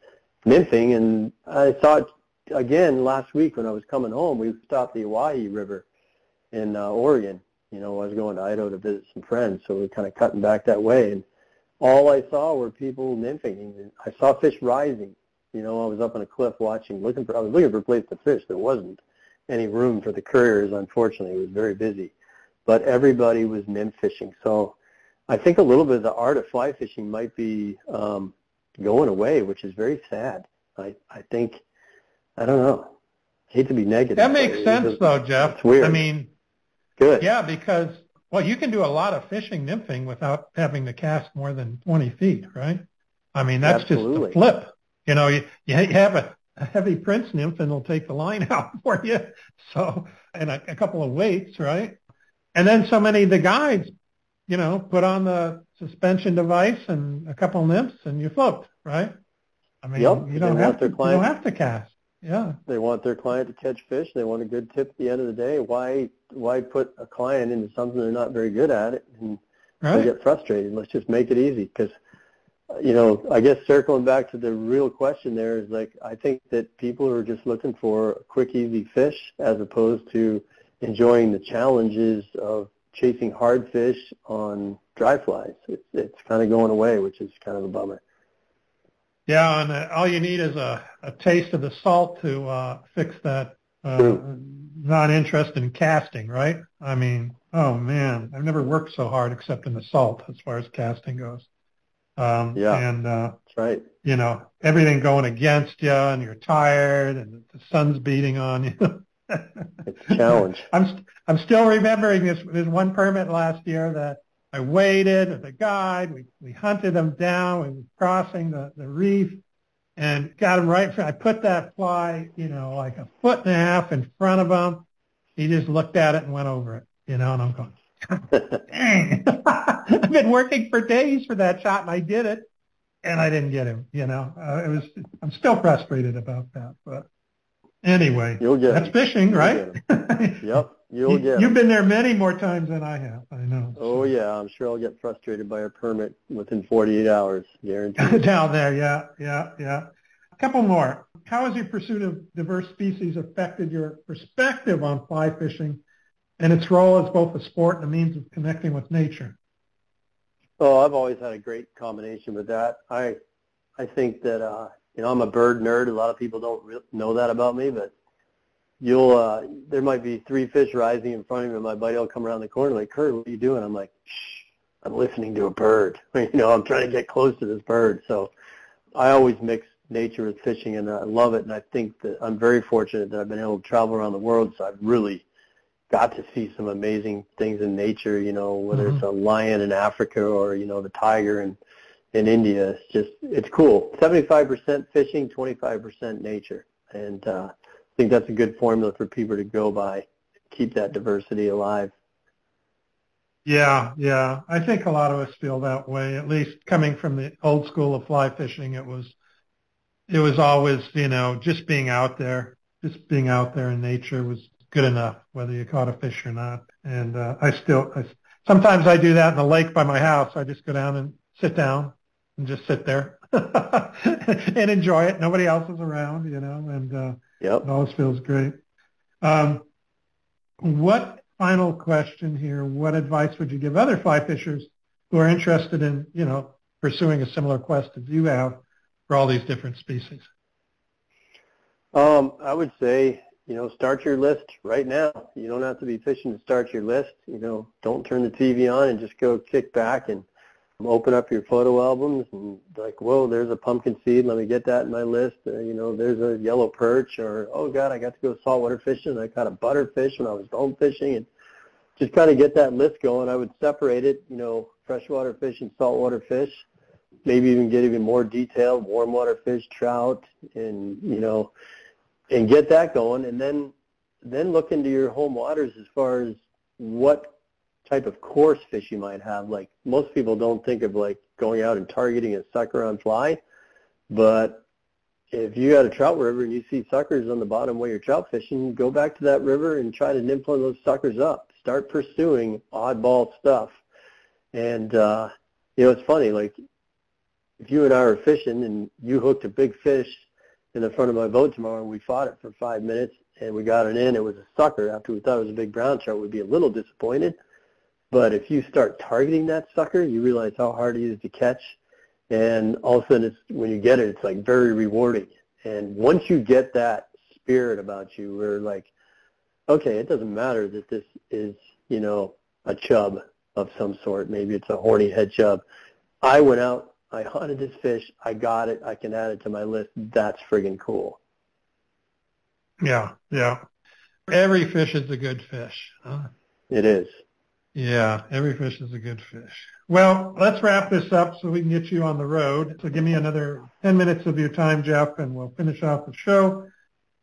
B: nymphing. And I thought again last week when I was coming home, we stopped the Owyhee River in uh, Oregon. You know, I was going to Idaho to visit some friends, so we are kind of cutting back that way. And all I saw were people nymphing. I saw fish rising. You know, I was up on a cliff watching, looking for, I was looking for a place to fish. There wasn't any room for the Curriers, unfortunately. It was very busy. But everybody was nymph fishing. So I think a little bit of the art of fly fishing might be um, going away, which is very sad. I, I think, I don't know. I hate to be negative.
A: That makes sense, though, Jeff.
B: It's weird.
A: I mean,
B: good.
A: Yeah, because well, you can do a lot of fishing nymphing without having to cast more than 20 feet, right? I mean, that's
B: Absolutely.
A: just a flip. You know, you, you have a, a heavy prince nymph and it'll take the line out for you. So, and a, a couple of weights, right? And then so many of the guides, you know, put on the suspension device and a couple of nymphs and you float, right? I mean,
B: yep.
A: you don't have to, you don't have to cast. Yeah.
B: They want their client to catch fish. They want a good tip at the end of the day. Why why put a client into something they're not very good at it and right. they get frustrated? Let's just make it easy because you know, I guess circling back to the real question there is like I think that people are just looking for a quick, easy fish as opposed to enjoying the challenges of chasing hard fish on dry flies. It's, it's kind of going away, which is kind of a bummer.
A: Yeah, and uh, all you need is a, a taste of the salt to uh, fix that uh, not interest in casting, right? I mean, oh man, I've never worked so hard except in the salt as far as casting goes.
B: Um, yeah,
A: and uh,
B: that's right.
A: You know, everything going against you, and you're tired, and the sun's beating on you.
B: it's a challenge.
A: I'm I'm still remembering this this one permit last year that I waited with a guide. We we hunted them down. We were crossing the the reef, and got him right. I put that fly, you know, like a foot and a half in front of him. He just looked at it and went over it, you know, and I'm going, Dang. I've been working for days for that shot, and I did it, and I didn't get him. You know, uh, it was. I'm still frustrated about that, but anyway,
B: you'll get
A: that's
B: him.
A: fishing,
B: you'll
A: right?
B: yep, you'll get.
A: You've been there many more times than I have. I know.
B: Oh yeah, I'm sure I'll get frustrated by a permit within 48 hours, guaranteed.
A: Down there, yeah, yeah, yeah. A couple more. How has your pursuit of diverse species affected your perspective on fly fishing and its role as both a sport and a means of connecting with nature?
B: Oh, I've always had a great combination with that. I I think that uh, you know I'm a bird nerd. A lot of people don't re- know that about me, but you'll uh, there might be three fish rising in front of me, and my buddy will come around the corner like, Kurt, what are you doing? I'm like, Shh, I'm listening to a bird. you know, I'm trying to get close to this bird. So I always mix nature with fishing, and I love it. And I think that I'm very fortunate that I've been able to travel around the world, so I've really got to see some amazing things in nature, you know, whether mm-hmm. it's a lion in Africa or, you know, the tiger in, in India. It's just, it's cool. 75% fishing, 25% nature. And uh, I think that's a good formula for people to go by, keep that diversity alive.
A: Yeah, yeah. I think a lot of us feel that way, at least coming from the old school of fly fishing. It was, it was always, you know, just being out there, just being out there in nature was good enough, whether you caught a fish or not. And uh, I still, I, sometimes I do that in the lake by my house. I just go down and sit down and just sit there and enjoy it. Nobody else is around, you know, and uh,
B: yep.
A: it always feels great. Um, what final question here, what advice would you give other fly fishers who are interested in, you know, pursuing a similar quest as you have for all these different species?
B: Um, I would say, you know, start your list right now. You don't have to be fishing to start your list. You know, don't turn the TV on and just go kick back and open up your photo albums and like, whoa, there's a pumpkin seed. Let me get that in my list. Uh, you know, there's a yellow perch or, oh God, I got to go saltwater fishing. I caught a butterfish when I was bone fishing and just kind of get that list going. I would separate it, you know, freshwater fish and saltwater fish, maybe even get even more detailed, warm water fish, trout, and, you know, and get that going. And then, then look into your home waters as far as what type of coarse fish you might have. Like most people don't think of like going out and targeting a sucker on fly, but if you got a trout river and you see suckers on the bottom where you're trout fishing, go back to that river and try to nymph one of those suckers up. Start pursuing oddball stuff. And uh, you know, it's funny, like if you and I were fishing and you hooked a big fish in the front of my boat tomorrow and we fought it for five minutes and we got it in, it was a sucker after we thought it was a big brown trout, we'd be a little disappointed. But if you start targeting that sucker, you realize how hard he is to catch. And all of a sudden, it's, when you get it, it's like very rewarding. And once you get that spirit about you, where like, okay, it doesn't matter that this is, you know, a chub of some sort. Maybe it's a horny head chub. I went out, I hunted this fish, I got it, I can add it to my list. That's friggin' cool.
A: Yeah, yeah. Every fish is a good fish.
B: Huh? It is.
A: Yeah, every fish is a good fish. Well, let's wrap this up so we can get you on the road. So give me another 10 minutes of your time, Jeff, and we'll finish off the show.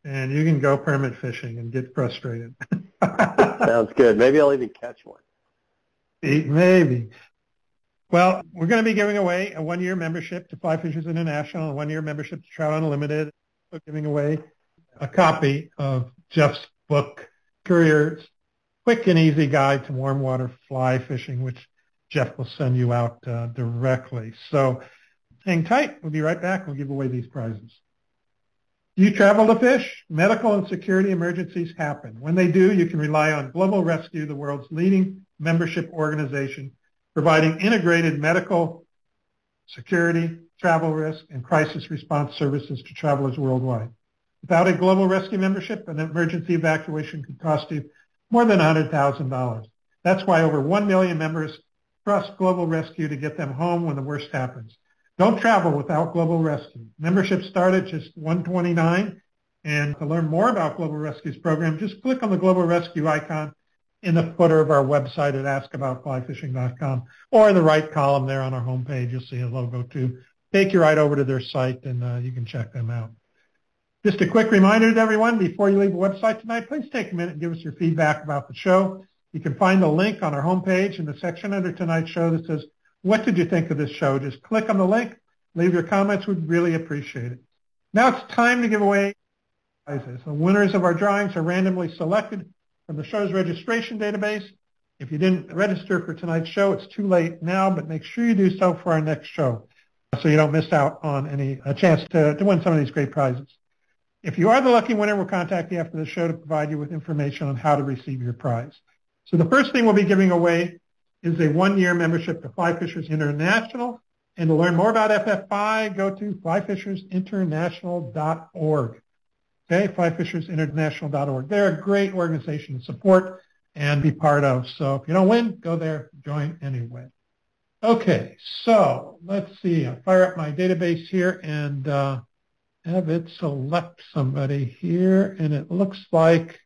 A: And you can go permit fishing and get frustrated.
B: Sounds good. Maybe I'll even catch one.
A: Maybe. Well, we're going to be giving away a one-year membership to Fly Fishers International, a one-year membership to Trout Unlimited. We're giving away a copy of Jeff's book, Currier's quick and easy guide to warm water fly fishing, which Jeff will send you out uh, directly. So hang tight. We'll be right back. We'll give away these prizes. You travel to fish. Medical and security emergencies happen. When they do, you can rely on Global Rescue, the world's leading membership organization, providing integrated medical, security, travel risk, and crisis response services to travelers worldwide. Without a Global Rescue membership, an emergency evacuation could cost you more than $100,000. That's why over 1 million members trust Global Rescue to get them home when the worst happens. Don't travel without Global Rescue. Membership start at just 129 and to learn more about Global Rescue's program, just click on the Global Rescue icon in the footer of our website at askaboutflyfishing.com or in the right column there on our homepage. You'll see a logo too. Take you right over to their site and uh, you can check them out. Just a quick reminder to everyone, before you leave the website tonight, please take a minute and give us your feedback about the show. You can find the link on our homepage in the section under tonight's show that says, what did you think of this show? Just click on the link, leave your comments. We'd really appreciate it. Now it's time to give away prizes. The winners of our drawings are randomly selected from the show's registration database. If you didn't register for tonight's show, it's too late now, but make sure you do so for our next show so you don't miss out on any a chance to, to win some of these great prizes. If you are the lucky winner, we'll contact you after the show to provide you with information on how to receive your prize. So the first thing we'll be giving away is a one-year membership to Fly Fishers International. And to learn more about FFI, go to flyfishersinternational.org. Okay, flyfishersinternational.org. They're a great organization to support and be part of. So if you don't win, go there, join anyway. Okay, so let's see. I'll fire up my database here and uh, have it select somebody here, and it looks like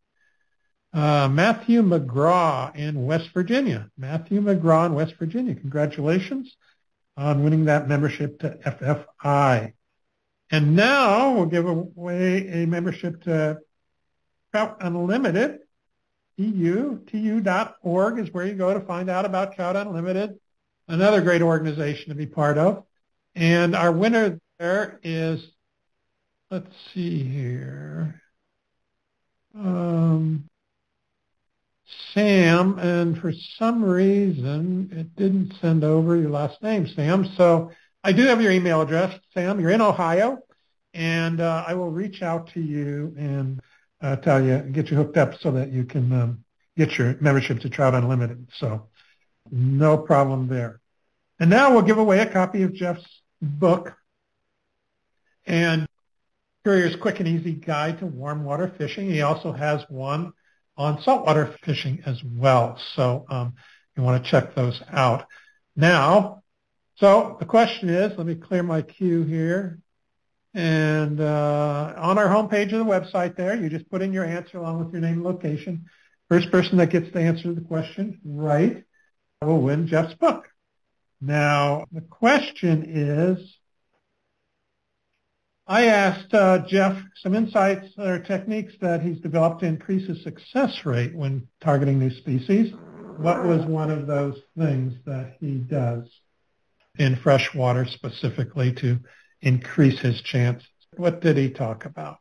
A: uh, Matthew McGraw in West Virginia. Matthew McGraw in West Virginia. Congratulations on winning that membership to FFI. And now we'll give away a membership to Trout Unlimited. TU, TU.org is where you go to find out about Trout Unlimited, another great organization to be part of. And our winner there is let's see here. Um, Sam, and for some reason it didn't send over your last name, Sam. So I do have your email address, Sam. You're in Ohio, and uh, I will reach out to you and uh, tell you, get you hooked up so that you can um, get your membership to Trout Unlimited. So no problem there. And now we'll give away a copy of Jeff's book and Currier's Quick and Easy Guide to Warm Water Fishing. He also has one on saltwater fishing as well. So um, you want to check those out. Now, so the question is, let me clear my queue here. And uh, on our homepage of the website there, you just put in your answer along with your name and location. First person that gets to answer the question right will win Jeff's book. Now, the question is, I asked uh, Jeff some insights or techniques that he's developed to increase his success rate when targeting new species. What was one of those things that he does in fresh water specifically to increase his chance? What did he talk about?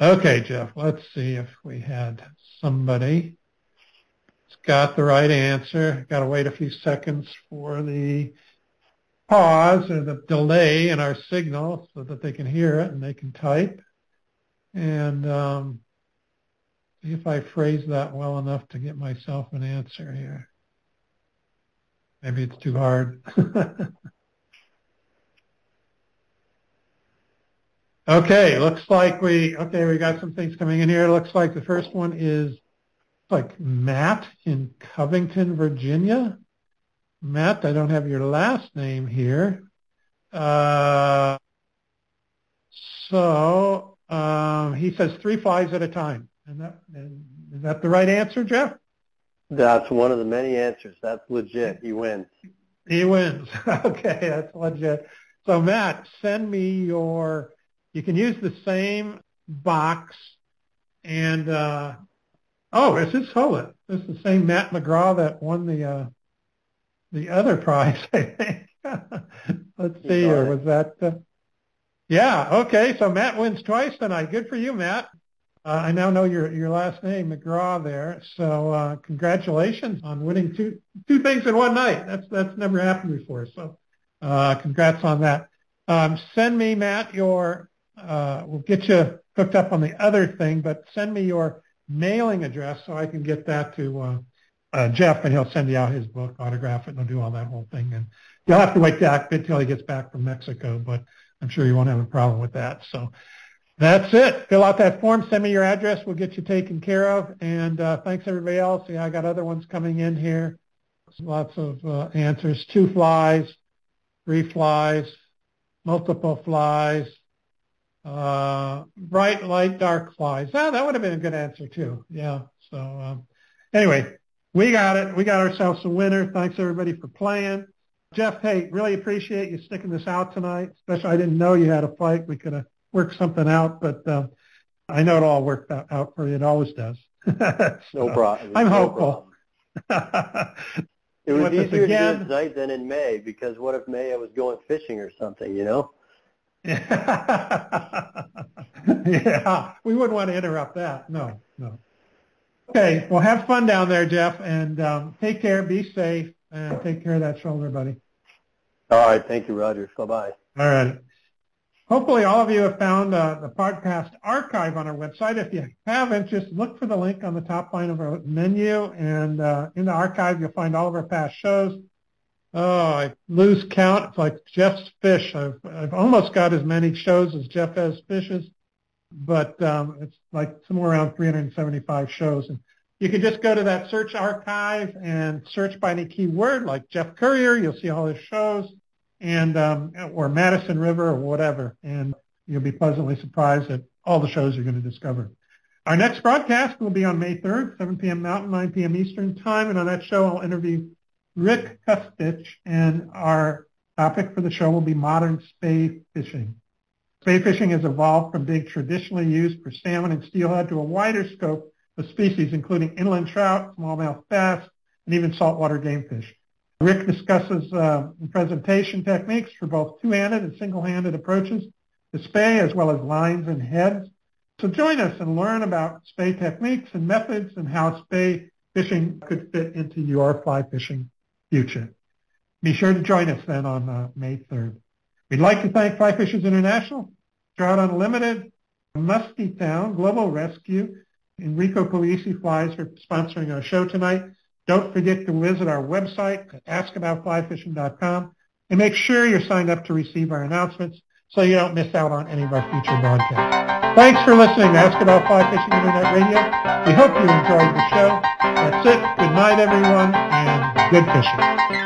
A: Okay, Jeff, let's see if we had somebody that's got the right answer. Got to wait a few seconds for the pause or the delay in our signal so that they can hear it and they can type. And um, see if I phrase that well enough to get myself an answer here. Maybe it's too hard. okay, looks like we, okay, we got some things coming in here. Looks like the first one is like Matt in Covington, Virginia. Matt, I don't have your last name here. Uh, so um, he says three flies at a time. And that, is that the right answer, Jeff?
B: That's one of the many answers. That's legit. He wins.
A: He wins. okay, that's legit. So Matt, send me your. You can use the same box, and uh, oh, this is hold it. This is the same Matt McGraw that won the uh, the other prize, I think. Let's see, or was that? Uh, yeah, okay. So Matt wins twice tonight. Good for you, Matt. Uh, I now know your your last name, McGraw. There, so uh, congratulations on winning two two things in one night. That's that's never happened before. So, uh, congrats on that. Um, send me, Matt, your. Uh, we'll get you hooked up on the other thing, but send me your mailing address so I can get that to uh, uh, Jeff, and he'll send you out his book, autograph it, and he'll do all that whole thing. And you'll have to wait back until he gets back from Mexico, but I'm sure you won't have a problem with that. So that's it. Fill out that form. Send me your address. We'll get you taken care of. And uh, thanks everybody else. Yeah, I got other ones coming in here. Lots of uh, answers. Two flies, three flies, multiple flies, uh, bright, light, dark flies. Ah, that would have been a good answer too. Yeah. So um, anyway, we got it. We got ourselves a winner. Thanks everybody for playing. Jeff, hey, really appreciate you sticking this out tonight. Especially, I didn't know you had a fight. We could have worked something out, but uh, I know it all worked out, for you. It always does.
B: so, no problem.
A: I'm no hopeful.
B: it was easier again. to do it tonight than in May because what if May I was going fishing or something, you know?
A: yeah, we wouldn't want to interrupt that. No, no. Okay. Well, have fun down there, Jeff, and um, take care. Be safe, and take care of that shoulder, buddy.
B: All right. Thank you, Roger. Bye-bye.
A: All right. Hopefully all of you have found uh, the podcast archive on our website. If you haven't, just look for the link on the top line of our menu, and uh, in the archive you'll find all of our past shows. Oh, I lose count. It's like Jeff's fish. I've, I've almost got as many shows as Jeff has fishes but um, it's like somewhere around 375 shows. And you can just go to that search archive and search by any keyword like Jeff Currier. You'll see all his shows, and um, or Madison River or whatever, and you'll be pleasantly surprised at all the shows you're going to discover. Our next broadcast will be on May 3rd, 7 p.m. Mountain, 9 p.m. Eastern Time, and on that show I'll interview Rick Kustich, and our topic for the show will be modern spey fishing. Spey fishing has evolved from being traditionally used for salmon and steelhead to a wider scope of species, including inland trout, smallmouth bass, and even saltwater game fish. Rick discusses uh, presentation techniques for both two-handed and single-handed approaches to spey, as well as lines and heads. So join us and learn about spey techniques and methods and how spey fishing could fit into your fly fishing future. Be sure to join us then on uh, May 3rd. We'd like to thank Fly Fishers International Trout Unlimited, Muskie Town, Global Rescue, Enrico Puglisi Flies for sponsoring our show tonight. Don't forget to visit our website at askaboutflyfishing.com and make sure you're signed up to receive our announcements so you don't miss out on any of our future broadcasts. Thanks for listening to Ask About Fly Fishing Internet Radio. We hope you enjoyed the show. That's it. Good night, everyone, and good fishing.